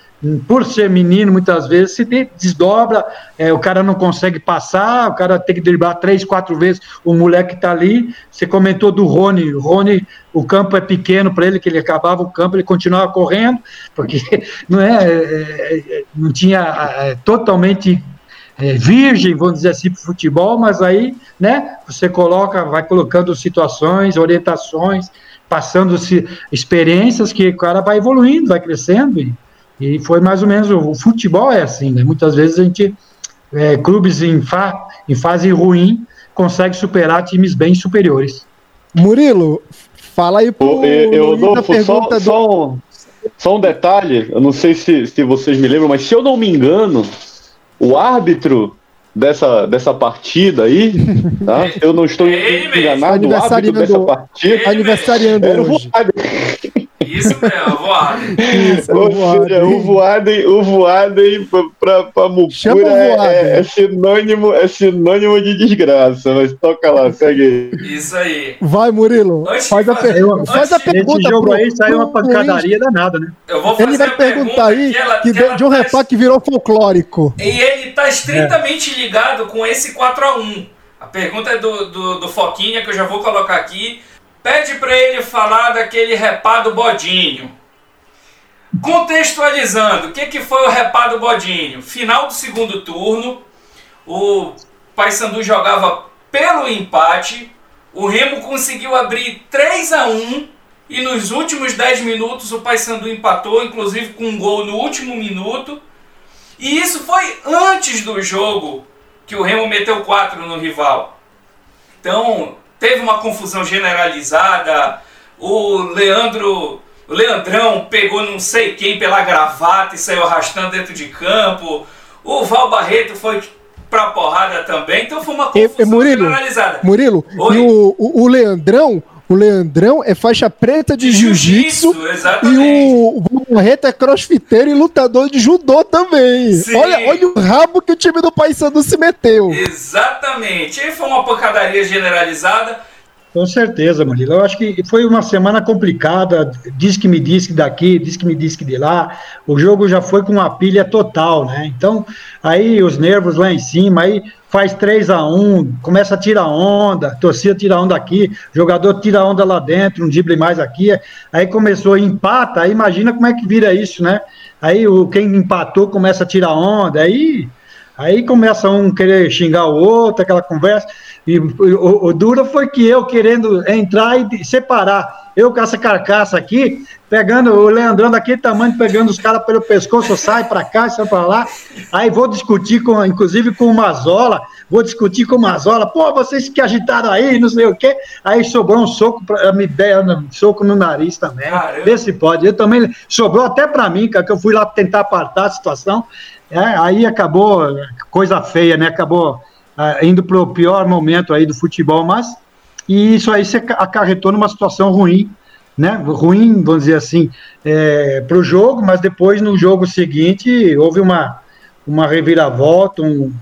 por ser menino, muitas vezes se desdobra, é, o cara não consegue passar, o cara tem que driblar três, quatro vezes o moleque está ali. Você comentou do Rony, o Rony, o campo é pequeno para ele, que ele acabava o campo, ele continuava correndo, porque (laughs) não é, é, é não tinha é, totalmente é, virgem, vamos dizer assim, para futebol, mas aí, né, você coloca, vai colocando situações, orientações, passando-se experiências que o cara vai evoluindo, vai crescendo, e, e foi mais ou menos, o, o futebol é assim, né, muitas vezes a gente, é, clubes em, fa, em fase ruim, consegue superar times bem superiores. Murilo, fala aí pro eu, eu dou, só, do... só, um, só um detalhe, eu não sei se, se vocês me lembram, mas se eu não me engano, o árbitro dessa, dessa partida aí, tá? Eu não estou enganado, o árbitro dessa partida. Aniversariando era hoje. Isso mesmo, voado. Isso, Ou seja, o voadem, o voadem pra, pra Mucura é, é, sinônimo, é sinônimo de desgraça, mas toca lá, segue aí. Isso aí. Vai, Murilo. Antes faz a, per... eu, faz a pergunta. Esse jogo pro, aí saiu uma pancadaria danada, né? Eu vou fazer ele vai perguntar aí que, ela, que que de um reparo que virou folclórico. E ele tá estritamente é. ligado com esse 4x1. A pergunta é do, do, do Foquinha, que eu já vou colocar aqui. Pede para ele falar daquele repado bodinho. Contextualizando, o que, que foi o repado bodinho? Final do segundo turno, o Paysandu jogava pelo empate, o Remo conseguiu abrir 3 a 1 e nos últimos 10 minutos o Paysandu empatou, inclusive com um gol no último minuto. E isso foi antes do jogo que o Remo meteu 4 no rival. Então, teve uma confusão generalizada. O Leandro, o Leandrão pegou não sei quem pela gravata e saiu arrastando dentro de campo. O Val Barreto foi pra porrada também. Então foi uma confusão e, Murilo, generalizada. Murilo, e o, o, o Leandrão o Leandrão é faixa preta de, de jiu-jitsu e o, o Barreto é crossfiteiro e lutador de judô também. Olha, olha o rabo que o time do Paysandu se meteu. Exatamente. E foi uma pancadaria generalizada. Com certeza, Murilo. Eu acho que foi uma semana complicada. Diz que me diz que daqui, diz que me diz que de lá. O jogo já foi com uma pilha total, né? Então, aí os nervos lá em cima, aí faz 3 a 1 começa a tirar onda, torcida tira onda aqui, jogador tira onda lá dentro, um drible mais aqui. Aí começou, empata, aí imagina como é que vira isso, né? Aí o, quem empatou começa a tirar onda, aí, aí começa um querer xingar o outro, aquela conversa. E o, o duro foi que eu querendo entrar e separar. Eu com essa carcaça aqui, pegando o Leandrão daquele tamanho, pegando os caras pelo pescoço, sai para cá, sai para lá. Aí vou discutir com, inclusive com o Mazola, vou discutir com o Mazola, pô, vocês que agitaram aí, não sei o quê. Aí sobrou um soco, pra, me um soco no nariz também. Caramba. Vê se pode. Eu também, sobrou até para mim, cara, que eu fui lá tentar apartar a situação. É, aí acabou, coisa feia, né? Acabou uh, indo para o pior momento aí do futebol, mas e isso aí se acarretou numa situação ruim, né? Ruim, vamos dizer assim, é, para o jogo, mas depois no jogo seguinte houve uma, uma reviravolta, um,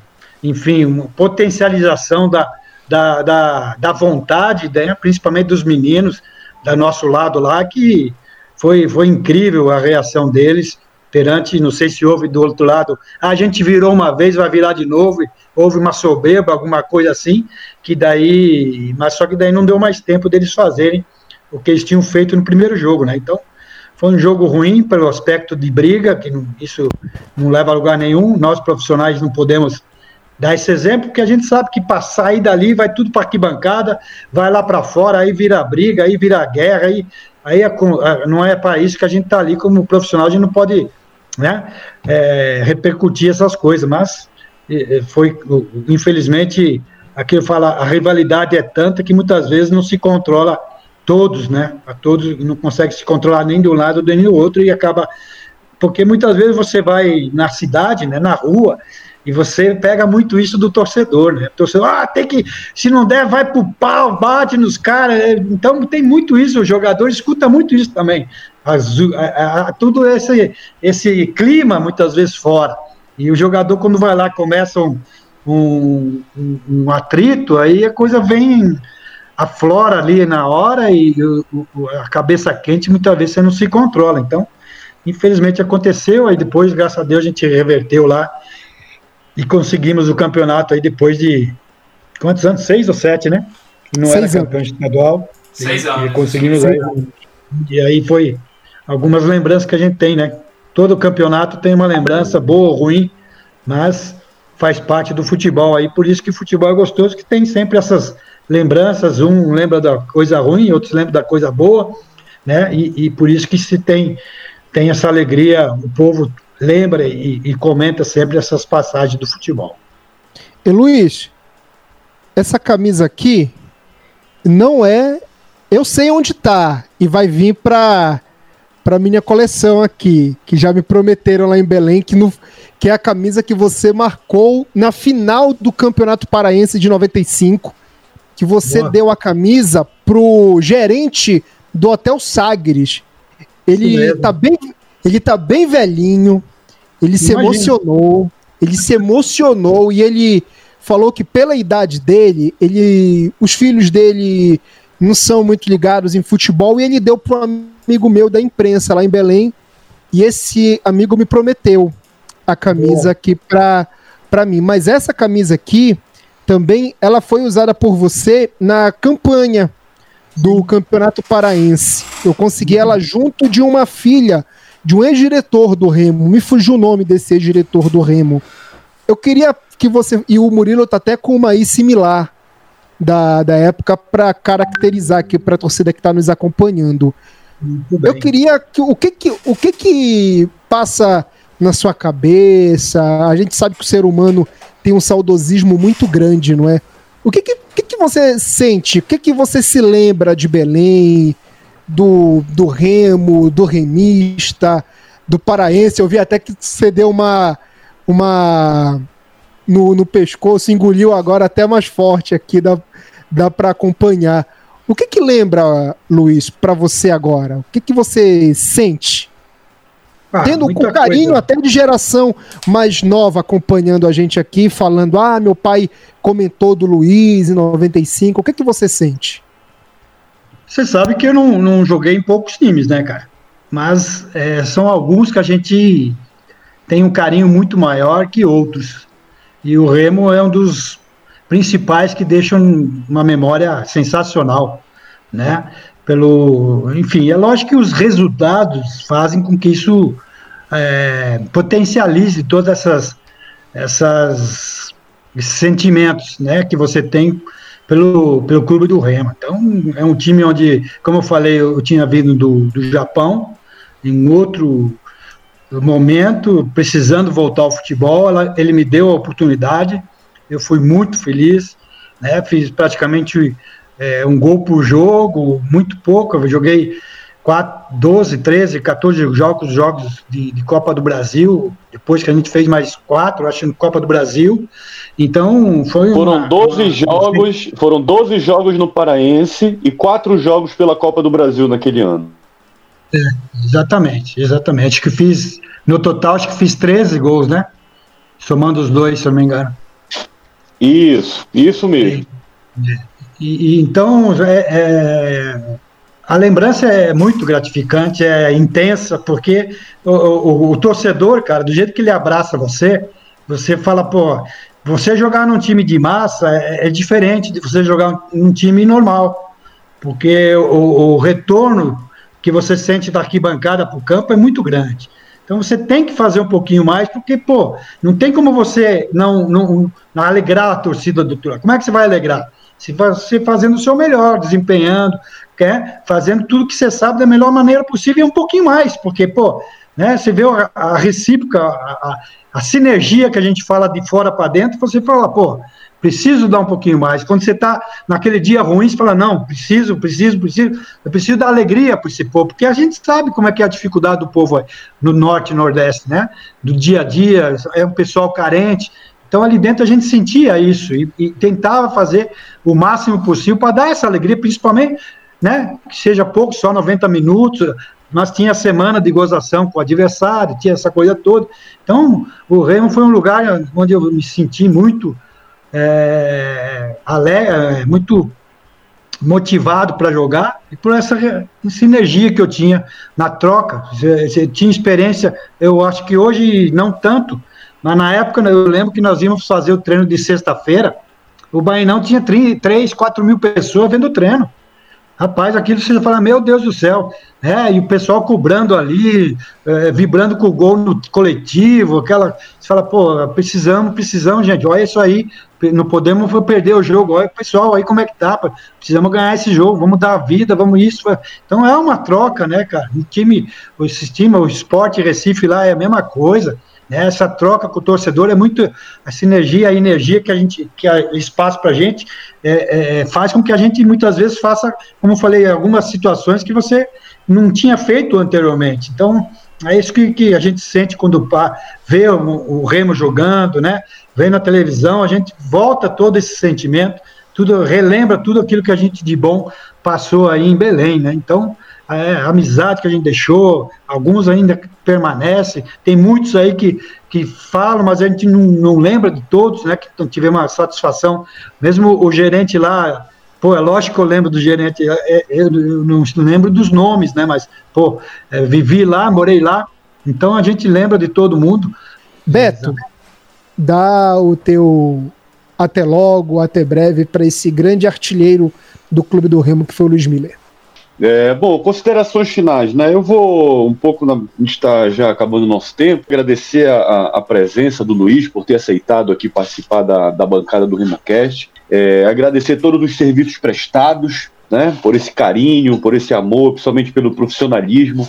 enfim, uma potencialização da, da, da, da vontade, né? principalmente dos meninos, da nosso lado lá, que foi, foi incrível a reação deles perante, não sei se houve do outro lado, ah, a gente virou uma vez, vai virar de novo, houve uma soberba, alguma coisa assim, que daí, mas só que daí não deu mais tempo deles fazerem o que eles tinham feito no primeiro jogo, né? Então, foi um jogo ruim pelo aspecto de briga, que não, isso não leva a lugar nenhum, nós profissionais não podemos dar esse exemplo, porque a gente sabe que para sair dali vai tudo para arquibancada, vai lá para fora, aí vira briga, aí vira guerra, aí, aí é, não é para isso que a gente está ali como profissional, a gente não pode né, é, repercutir essas coisas, mas foi, infelizmente, aqui eu falo, a rivalidade é tanta que muitas vezes não se controla todos, né, a todos, não consegue se controlar nem de um lado nem do outro e acaba, porque muitas vezes você vai na cidade, né, na rua, e você pega muito isso do torcedor, né? O torcedor, ah, tem que, se não der, vai pro pau, bate nos caras. Então tem muito isso, o jogador escuta muito isso também. Azul, a, a, tudo esse, esse clima, muitas vezes, fora. E o jogador, quando vai lá, começa um, um, um atrito, aí a coisa vem, aflora ali na hora e o, a cabeça quente, muitas vezes você não se controla. Então, infelizmente aconteceu, aí depois, graças a Deus, a gente reverteu lá e conseguimos o campeonato aí depois de quantos anos? Seis ou sete, né? Não Seis era campeão anos. estadual. Seis e, anos. E conseguimos aí. E aí foi algumas lembranças que a gente tem, né? Todo campeonato tem uma lembrança boa ou ruim, mas faz parte do futebol aí, por isso que futebol é gostoso, que tem sempre essas lembranças, um lembra da coisa ruim, outros lembram da coisa boa, né? E, e por isso que se tem, tem essa alegria, o povo lembra e, e comenta sempre essas passagens do futebol. E Luiz, essa camisa aqui não é. Eu sei onde tá e vai vir para para minha coleção aqui, que já me prometeram lá em Belém que no que é a camisa que você marcou na final do Campeonato Paraense de 95, que você Boa. deu a camisa pro gerente do Hotel Sagres. Ele tá bem, ele tá bem velhinho, ele Imagina. se emocionou, ele se emocionou e ele falou que pela idade dele, ele, os filhos dele não são muito ligados em futebol e ele deu para um amigo meu da imprensa lá em Belém e esse amigo me prometeu a camisa aqui para para mim. Mas essa camisa aqui também ela foi usada por você na campanha do Campeonato Paraense. Eu consegui ela junto de uma filha de um ex-diretor do Remo. Me fugiu o nome desse ex-diretor do Remo. Eu queria que você. E o Murilo tá até com uma aí similar da, da época para caracterizar aqui para a torcida que está nos acompanhando. Eu queria que o que que o que que passa na sua cabeça? A gente sabe que o ser humano tem um saudosismo muito grande, não é? O que que, que, que você sente? O que que você se lembra de Belém, do, do Remo, do remista, do paraense? Eu vi até que você deu uma uma no, no pescoço, engoliu agora até mais forte aqui, dá, dá para acompanhar. O que que lembra, Luiz, para você agora? O que que você sente? Ah, Tendo com carinho coisa. até de geração mais nova acompanhando a gente aqui, falando: ah, meu pai comentou do Luiz em 95. O que que você sente? Você sabe que eu não, não joguei em poucos times, né, cara? Mas é, são alguns que a gente tem um carinho muito maior que outros. E o Remo é um dos principais que deixam uma memória sensacional, né? Pelo, enfim, é lógico que os resultados fazem com que isso é, potencialize todas essas, essas esses sentimentos, né, que você tem pelo, pelo clube do Remo. Então, é um time onde, como eu falei, eu tinha vindo do, do Japão, em outro momento, precisando voltar ao futebol, ela, ele me deu a oportunidade, eu fui muito feliz, né, fiz praticamente é, um gol por jogo, muito pouco, eu joguei 4, 12, 13, 14 jogos, jogos de, de, Copa do Brasil, depois que a gente fez mais quatro, acho, no Copa do Brasil. Então, foi Foram uma, 12 uma, jogos, foram 12 jogos no Paraense e quatro jogos pela Copa do Brasil naquele ano. É, exatamente, exatamente. Que fiz, no total, acho que fiz 13 gols, né? Somando os dois, se eu não me engano. Isso, isso mesmo. É, e, e, então, é, é, a lembrança é muito gratificante, é intensa, porque o, o, o, torcedor, cara, do jeito que ele abraça você, você fala, pô, você jogar num time de massa é, é diferente de você jogar num time normal, porque o, o retorno que você sente da arquibancada para o campo é muito grande. Então você tem que fazer um pouquinho mais, porque, pô, não tem como você não, não, não alegrar a torcida do Como é que você vai alegrar? Se você fazendo o seu melhor, desempenhando, quer, fazendo tudo que você sabe da melhor maneira possível e um pouquinho mais, porque, pô, né, você vê a, a recíproca, a, a, a, sinergia que a gente fala de fora para dentro, você fala, pô, preciso dar um pouquinho mais. Quando você está naquele dia ruim, você fala, não, preciso, preciso, preciso, eu preciso dar alegria para esse povo, porque a gente sabe como é que é a dificuldade do povo no norte e nordeste, né? Do dia a dia, é um pessoal carente. Então, ali dentro a gente sentia isso e, e tentava fazer o máximo possível para dar essa alegria, principalmente, né? Que seja pouco, só 90 minutos, mas tinha semana de gozação com o adversário, tinha essa coisa toda. Então, o Remo foi um lugar onde eu me senti muito é, alegre, muito motivado para jogar e por essa sinergia que eu tinha na troca. Você tinha experiência, eu acho que hoje não tanto, mas na época eu lembro que nós íamos fazer o treino de sexta-feira, o Bainão tinha 3, 4 mil pessoas vendo o treino. Rapaz, aquilo você fala, meu Deus do céu, é, e o pessoal cobrando ali, é, vibrando com o gol no coletivo, aquela. Você fala, pô, precisamos, precisamos, gente, olha isso aí, não podemos perder o jogo, olha pessoal, aí como é que tá, precisamos ganhar esse jogo, vamos dar a vida, vamos isso. Então é uma troca, né, cara? O time, o sistema, o esporte Recife lá é a mesma coisa. Né? Essa troca com o torcedor é muito a sinergia, a energia que a gente, que a, espaço para a gente é, é, é, faz com que a gente muitas vezes faça, como eu falei, algumas situações que você não tinha feito anteriormente. Então, é isso que, que a gente sente quando vê o, o, Remo jogando, né? Vê na televisão, a gente volta todo esse sentimento, tudo relembra tudo aquilo que a gente de bom passou aí em Belém, né? Então, é, a amizade que a gente deixou, alguns ainda permanecem, tem muitos aí que, que falam, mas a gente não, não lembra de todos, né? Que tivemos uma satisfação, mesmo o gerente lá Pô, é lógico que eu lembro do gerente, é, é, eu não lembro dos nomes, né? Mas, pô, é, vivi lá, morei lá, então a gente lembra de todo mundo. Beto, dá o teu até logo, até breve, para esse grande artilheiro do Clube do Remo, que foi o Luiz Miller. É, bom, considerações finais, né? Eu vou um pouco, na, a gente está já acabando o nosso tempo, agradecer a, a, presença do Luiz por ter aceitado aqui participar da, da bancada do RemoCast. É, agradecer todos os serviços prestados, né, por esse carinho, por esse amor, principalmente pelo profissionalismo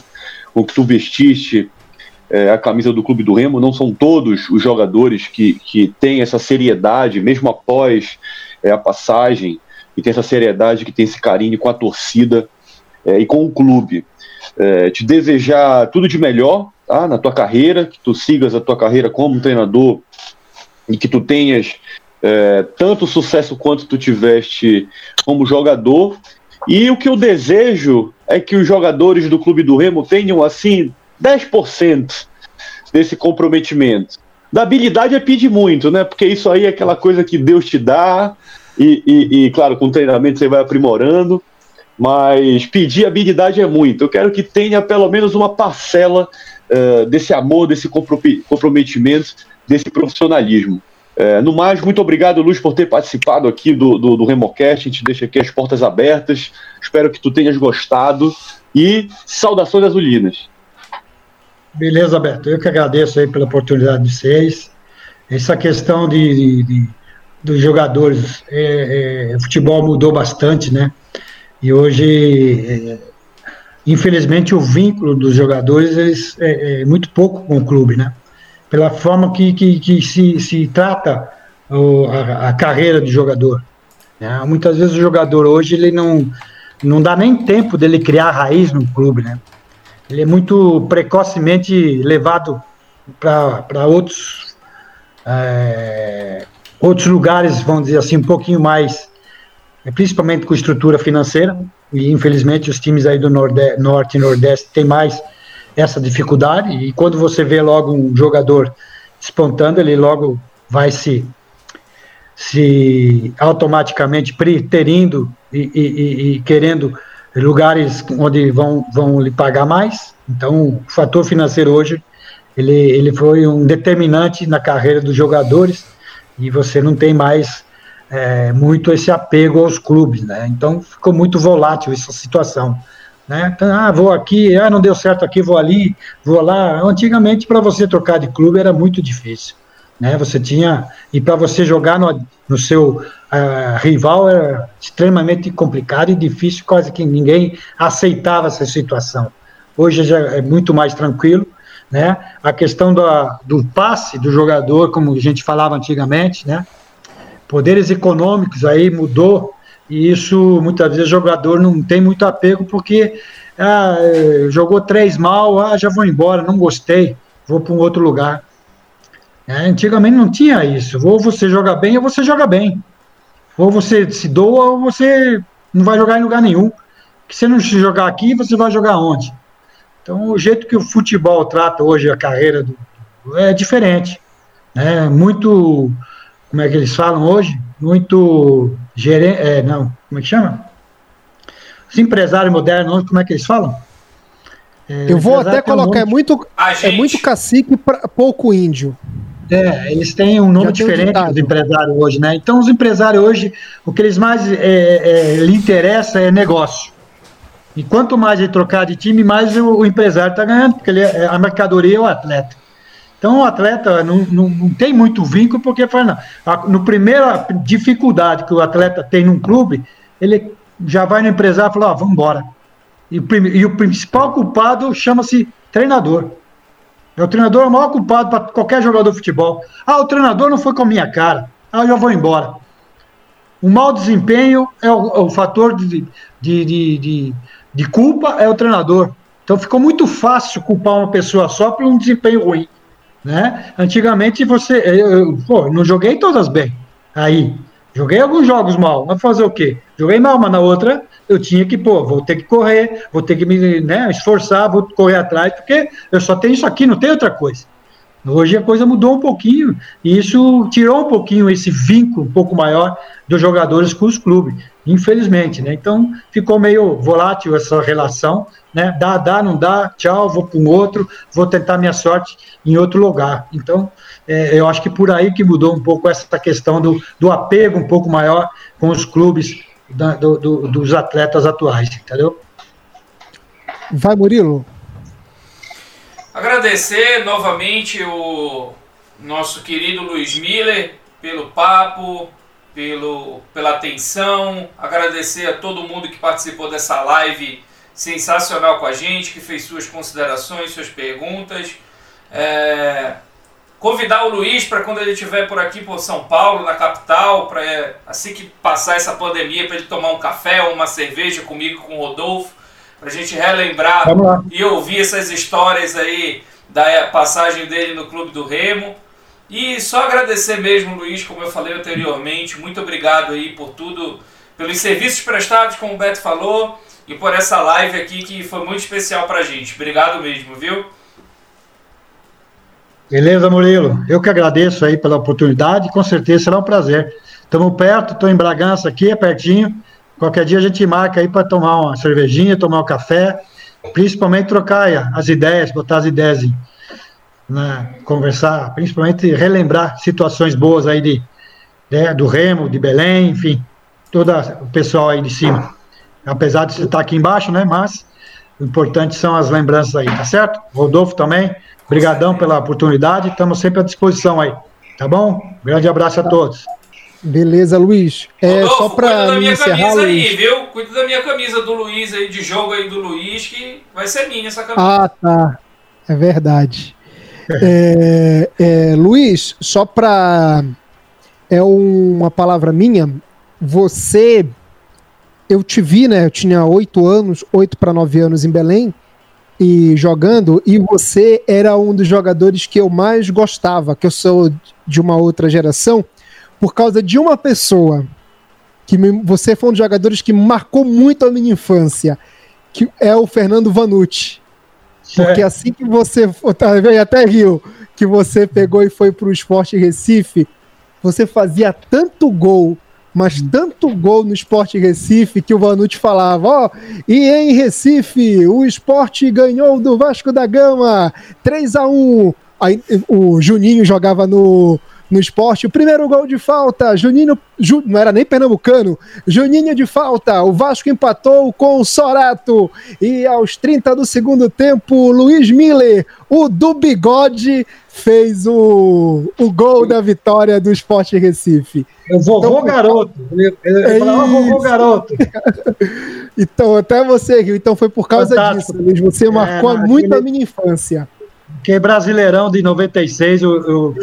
com que tu vestiste é, a camisa do Clube do Remo. Não são todos os jogadores que, que têm essa seriedade, mesmo após é, a passagem, que tem essa seriedade, que tem esse carinho com a torcida é, e com o clube. É, te desejar tudo de melhor tá, na tua carreira, que tu sigas a tua carreira como treinador e que tu tenhas é, tanto sucesso quanto tu tiveste como jogador. E o que eu desejo é que os jogadores do Clube do Remo tenham, assim, 10% desse comprometimento. Da habilidade é pedir muito, né? Porque isso aí é aquela coisa que Deus te dá, e, e, e claro, com treinamento você vai aprimorando, mas pedir habilidade é muito. Eu quero que tenha pelo menos uma parcela uh, desse amor, desse comprometimento, desse profissionalismo. É, no mais, muito obrigado, Luz, por ter participado aqui do, do, do Remocast. A gente deixa aqui as portas abertas. Espero que tu tenhas gostado. E saudações azulinas. Beleza, Beto. Eu que agradeço aí pela oportunidade de vocês. Essa questão de, de, de dos jogadores, é, é, futebol mudou bastante, né? E hoje, é, infelizmente, o vínculo dos jogadores eles, é, é muito pouco com o clube, né? pela forma que, que, que se, se trata o, a, a, carreira de jogador. Né? Muitas vezes o jogador hoje ele não, não dá nem tempo dele criar raiz no clube, né? Ele é muito precocemente levado para outros é, outros lugares, vamos dizer assim, um pouquinho mais, principalmente com estrutura financeira, e infelizmente os times aí do Norte e Nordeste têm mais essa dificuldade, e quando você vê logo um jogador espontando, ele logo vai se, se automaticamente preterindo e, e, e querendo lugares onde vão, vão lhe pagar mais. Então, o fator financeiro hoje, ele, ele foi um determinante na carreira dos jogadores, e você não tem mais é, muito esse apego aos clubes, né? Então, ficou muito volátil essa situação. Né? Então, ah, vou aqui, ah, não deu certo aqui, vou ali, vou lá. Antigamente, para você trocar de clube era muito difícil. Né? Você tinha. E para você jogar no, no seu uh, rival era extremamente complicado e difícil, quase que ninguém aceitava essa situação. Hoje já é muito mais tranquilo. Né? A questão da, do passe do jogador, como a gente falava antigamente, né? Poderes econômicos aí mudou e isso, muitas vezes, o jogador não tem muito apego, porque ah, jogou três mal, ah, já vou embora, não gostei, vou para um outro lugar. É, antigamente não tinha isso. Ou você joga bem, ou você joga bem. Ou você se doa, ou você não vai jogar em lugar nenhum. Que se não jogar aqui, você vai jogar onde? Então, o jeito que o futebol trata hoje a carreira do, é diferente. Né? Muito, como é que eles falam hoje? Muito gerente, é, não, como é que chama? Os empresários modernos, como é que eles falam? É, Eu vou até colocar, é muito, é muito cacique para pouco índio. É, eles têm um nome diferente dos empresários hoje, né? Então, os empresários hoje, o que eles mais é, é, lhe interessa é negócio. E quanto mais ele trocar de time, mais o, o empresário está ganhando, porque ele é, a mercadoria é o atleta. Então o atleta não, não, não tem muito vínculo, porque fala, não, no primeira dificuldade que o atleta tem num clube, ele já vai no empresário e fala, ó, vamos embora. E, e o principal culpado chama-se treinador. É o treinador o maior culpado para qualquer jogador de futebol. Ah, o treinador não foi com a minha cara. Ah, eu já vou embora. O mau desempenho é o, é o fator de, de, de, de, de culpa, é o treinador. Então ficou muito fácil culpar uma pessoa só por um desempenho ruim. Né? Antigamente você. Eu, eu, pô, não joguei todas bem. Aí. Joguei alguns jogos mal, mas fazer o quê? Joguei mal, mas na outra eu tinha que, pô, vou ter que correr, vou ter que me né, esforçar, vou correr atrás, porque eu só tenho isso aqui, não tem outra coisa. Hoje a coisa mudou um pouquinho e isso tirou um pouquinho esse vínculo um pouco maior dos jogadores com os clubes, infelizmente, né? Então ficou meio volátil essa relação, né? Dá, dá, não dá, tchau, vou para um outro, vou tentar minha sorte em outro lugar. Então é, eu acho que por aí que mudou um pouco essa questão do, do apego um pouco maior com os clubes da, do, do, dos atletas atuais, entendeu? Vai, Murilo. Agradecer novamente o nosso querido Luiz Miller pelo papo, pelo, pela atenção. Agradecer a todo mundo que participou dessa live sensacional com a gente, que fez suas considerações, suas perguntas. É, convidar o Luiz para quando ele estiver por aqui por São Paulo, na capital, para assim que passar essa pandemia, para ele tomar um café ou uma cerveja comigo, com o Rodolfo para a gente relembrar e ouvir essas histórias aí da passagem dele no Clube do Remo. E só agradecer mesmo, Luiz, como eu falei anteriormente, muito obrigado aí por tudo, pelos serviços prestados, como o Beto falou, e por essa live aqui que foi muito especial para a gente. Obrigado mesmo, viu? Beleza, Murilo. Eu que agradeço aí pela oportunidade, com certeza será um prazer. Estamos perto, estou em Bragança aqui, é pertinho. Qualquer dia a gente marca aí para tomar uma cervejinha, tomar um café, principalmente trocar as ideias, botar as ideias em, né, conversar, principalmente relembrar situações boas aí de, né, do Remo, de Belém, enfim, todo o pessoal aí de cima. Apesar de estar aqui embaixo, né, mas o importante são as lembranças aí, tá certo? Rodolfo também, brigadão pela oportunidade, estamos sempre à disposição aí, tá bom? Grande abraço a todos. Beleza, Luiz. É Rodolfo, só para minha encerrar, camisa Luiz. aí, viu? Cuida da minha camisa do Luiz aí, de jogo aí do Luiz, que vai ser minha essa camisa. Ah, tá. É verdade. é, é, Luiz, só para é uma palavra minha. Você, eu te vi, né? Eu tinha oito anos, oito para nove anos em Belém e jogando, e você era um dos jogadores que eu mais gostava, que eu sou de uma outra geração por causa de uma pessoa que me, você foi um dos jogadores que marcou muito a minha infância, que é o Fernando Vanucci. Porque é. assim que você tá, até riu, que você pegou e foi para o Esporte Recife, você fazia tanto gol, mas tanto gol no Esporte Recife que o Vanucci falava, ó, oh, e em Recife o Esporte ganhou do Vasco da Gama 3 a 1. Aí o Juninho jogava no no esporte. O primeiro gol de falta, Juninho, Ju, não era nem pernambucano, Juninho de falta. O Vasco empatou com o Sorato. E aos 30 do segundo tempo, Luiz Miller, o do bigode, fez o, o gol da vitória do Esporte Recife. O vovô então, garoto. Ele, ele é falava vovô garoto. (laughs) então, até você, Rio. Então foi por causa Fantástico. disso, Luiz. Você marcou é, muito aquele... a minha infância. Que é Brasileirão de 96, o, o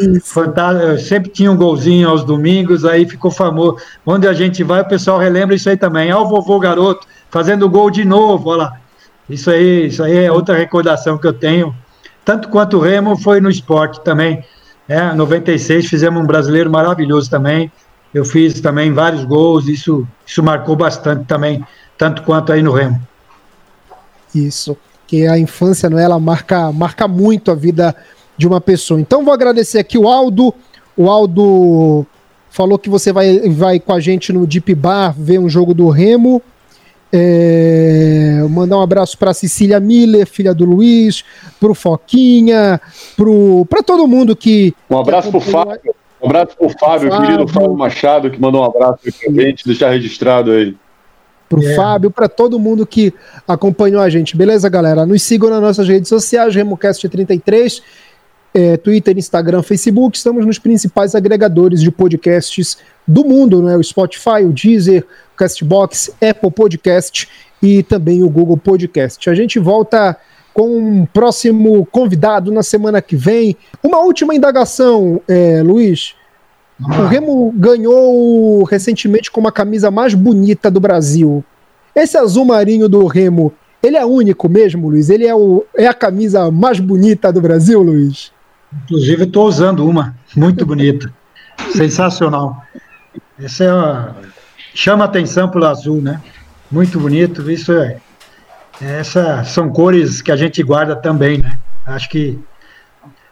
eu sempre tinha um golzinho aos domingos, aí ficou famoso. Onde a gente vai, o pessoal relembra isso aí também. Olha o vovô garoto fazendo gol de novo, olha lá. Isso aí, isso aí é outra recordação que eu tenho. Tanto quanto o Remo foi no esporte também. É, 96 fizemos um brasileiro maravilhoso também. Eu fiz também vários gols, isso, isso marcou bastante também, tanto quanto aí no Remo. Isso porque a infância, não é, ela marca, marca muito a vida de uma pessoa. Então vou agradecer aqui o Aldo. O Aldo falou que você vai, vai com a gente no Deep Bar ver um jogo do Remo. É, mandar um abraço para Cecília Miller, filha do Luiz, para o Foquinha, para todo mundo que. Um abraço para o Fábio. Um abraço para o Fábio, Fábio, querido Fábio Machado, que mandou um abraço para a gente, deixar registrado aí. Pro é. Fábio, para todo mundo que acompanhou a gente. Beleza, galera? Nos sigam nas nossas redes sociais, RemoCast33, é, Twitter, Instagram, Facebook. Estamos nos principais agregadores de podcasts do mundo, né? O Spotify, o Deezer, o Castbox, Apple Podcast e também o Google Podcast. A gente volta com um próximo convidado na semana que vem. Uma última indagação, é, Luiz. O Remo ganhou recentemente com uma camisa mais bonita do Brasil. Esse azul marinho do Remo, ele é único mesmo, Luiz? Ele é, o, é a camisa mais bonita do Brasil, Luiz? Inclusive, estou usando uma, muito bonita. Sensacional. Essa é uma... chama atenção pelo azul, né? Muito bonito. Isso é. Essas são cores que a gente guarda também, né? Acho que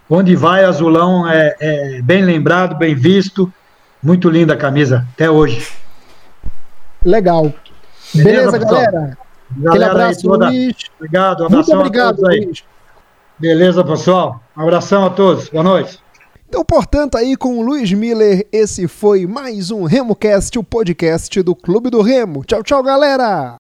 onde vai azulão é, é bem lembrado, bem visto. Muito linda a camisa, até hoje. Legal. Beleza, Beleza galera? Aquele abraço, toda... Luiz. Obrigado, um Muito obrigado, Luiz. Beleza, pessoal. Um abração a todos. Boa noite. Então, portanto, aí com o Luiz Miller, esse foi mais um RemoCast, o podcast do Clube do Remo. Tchau, tchau, galera!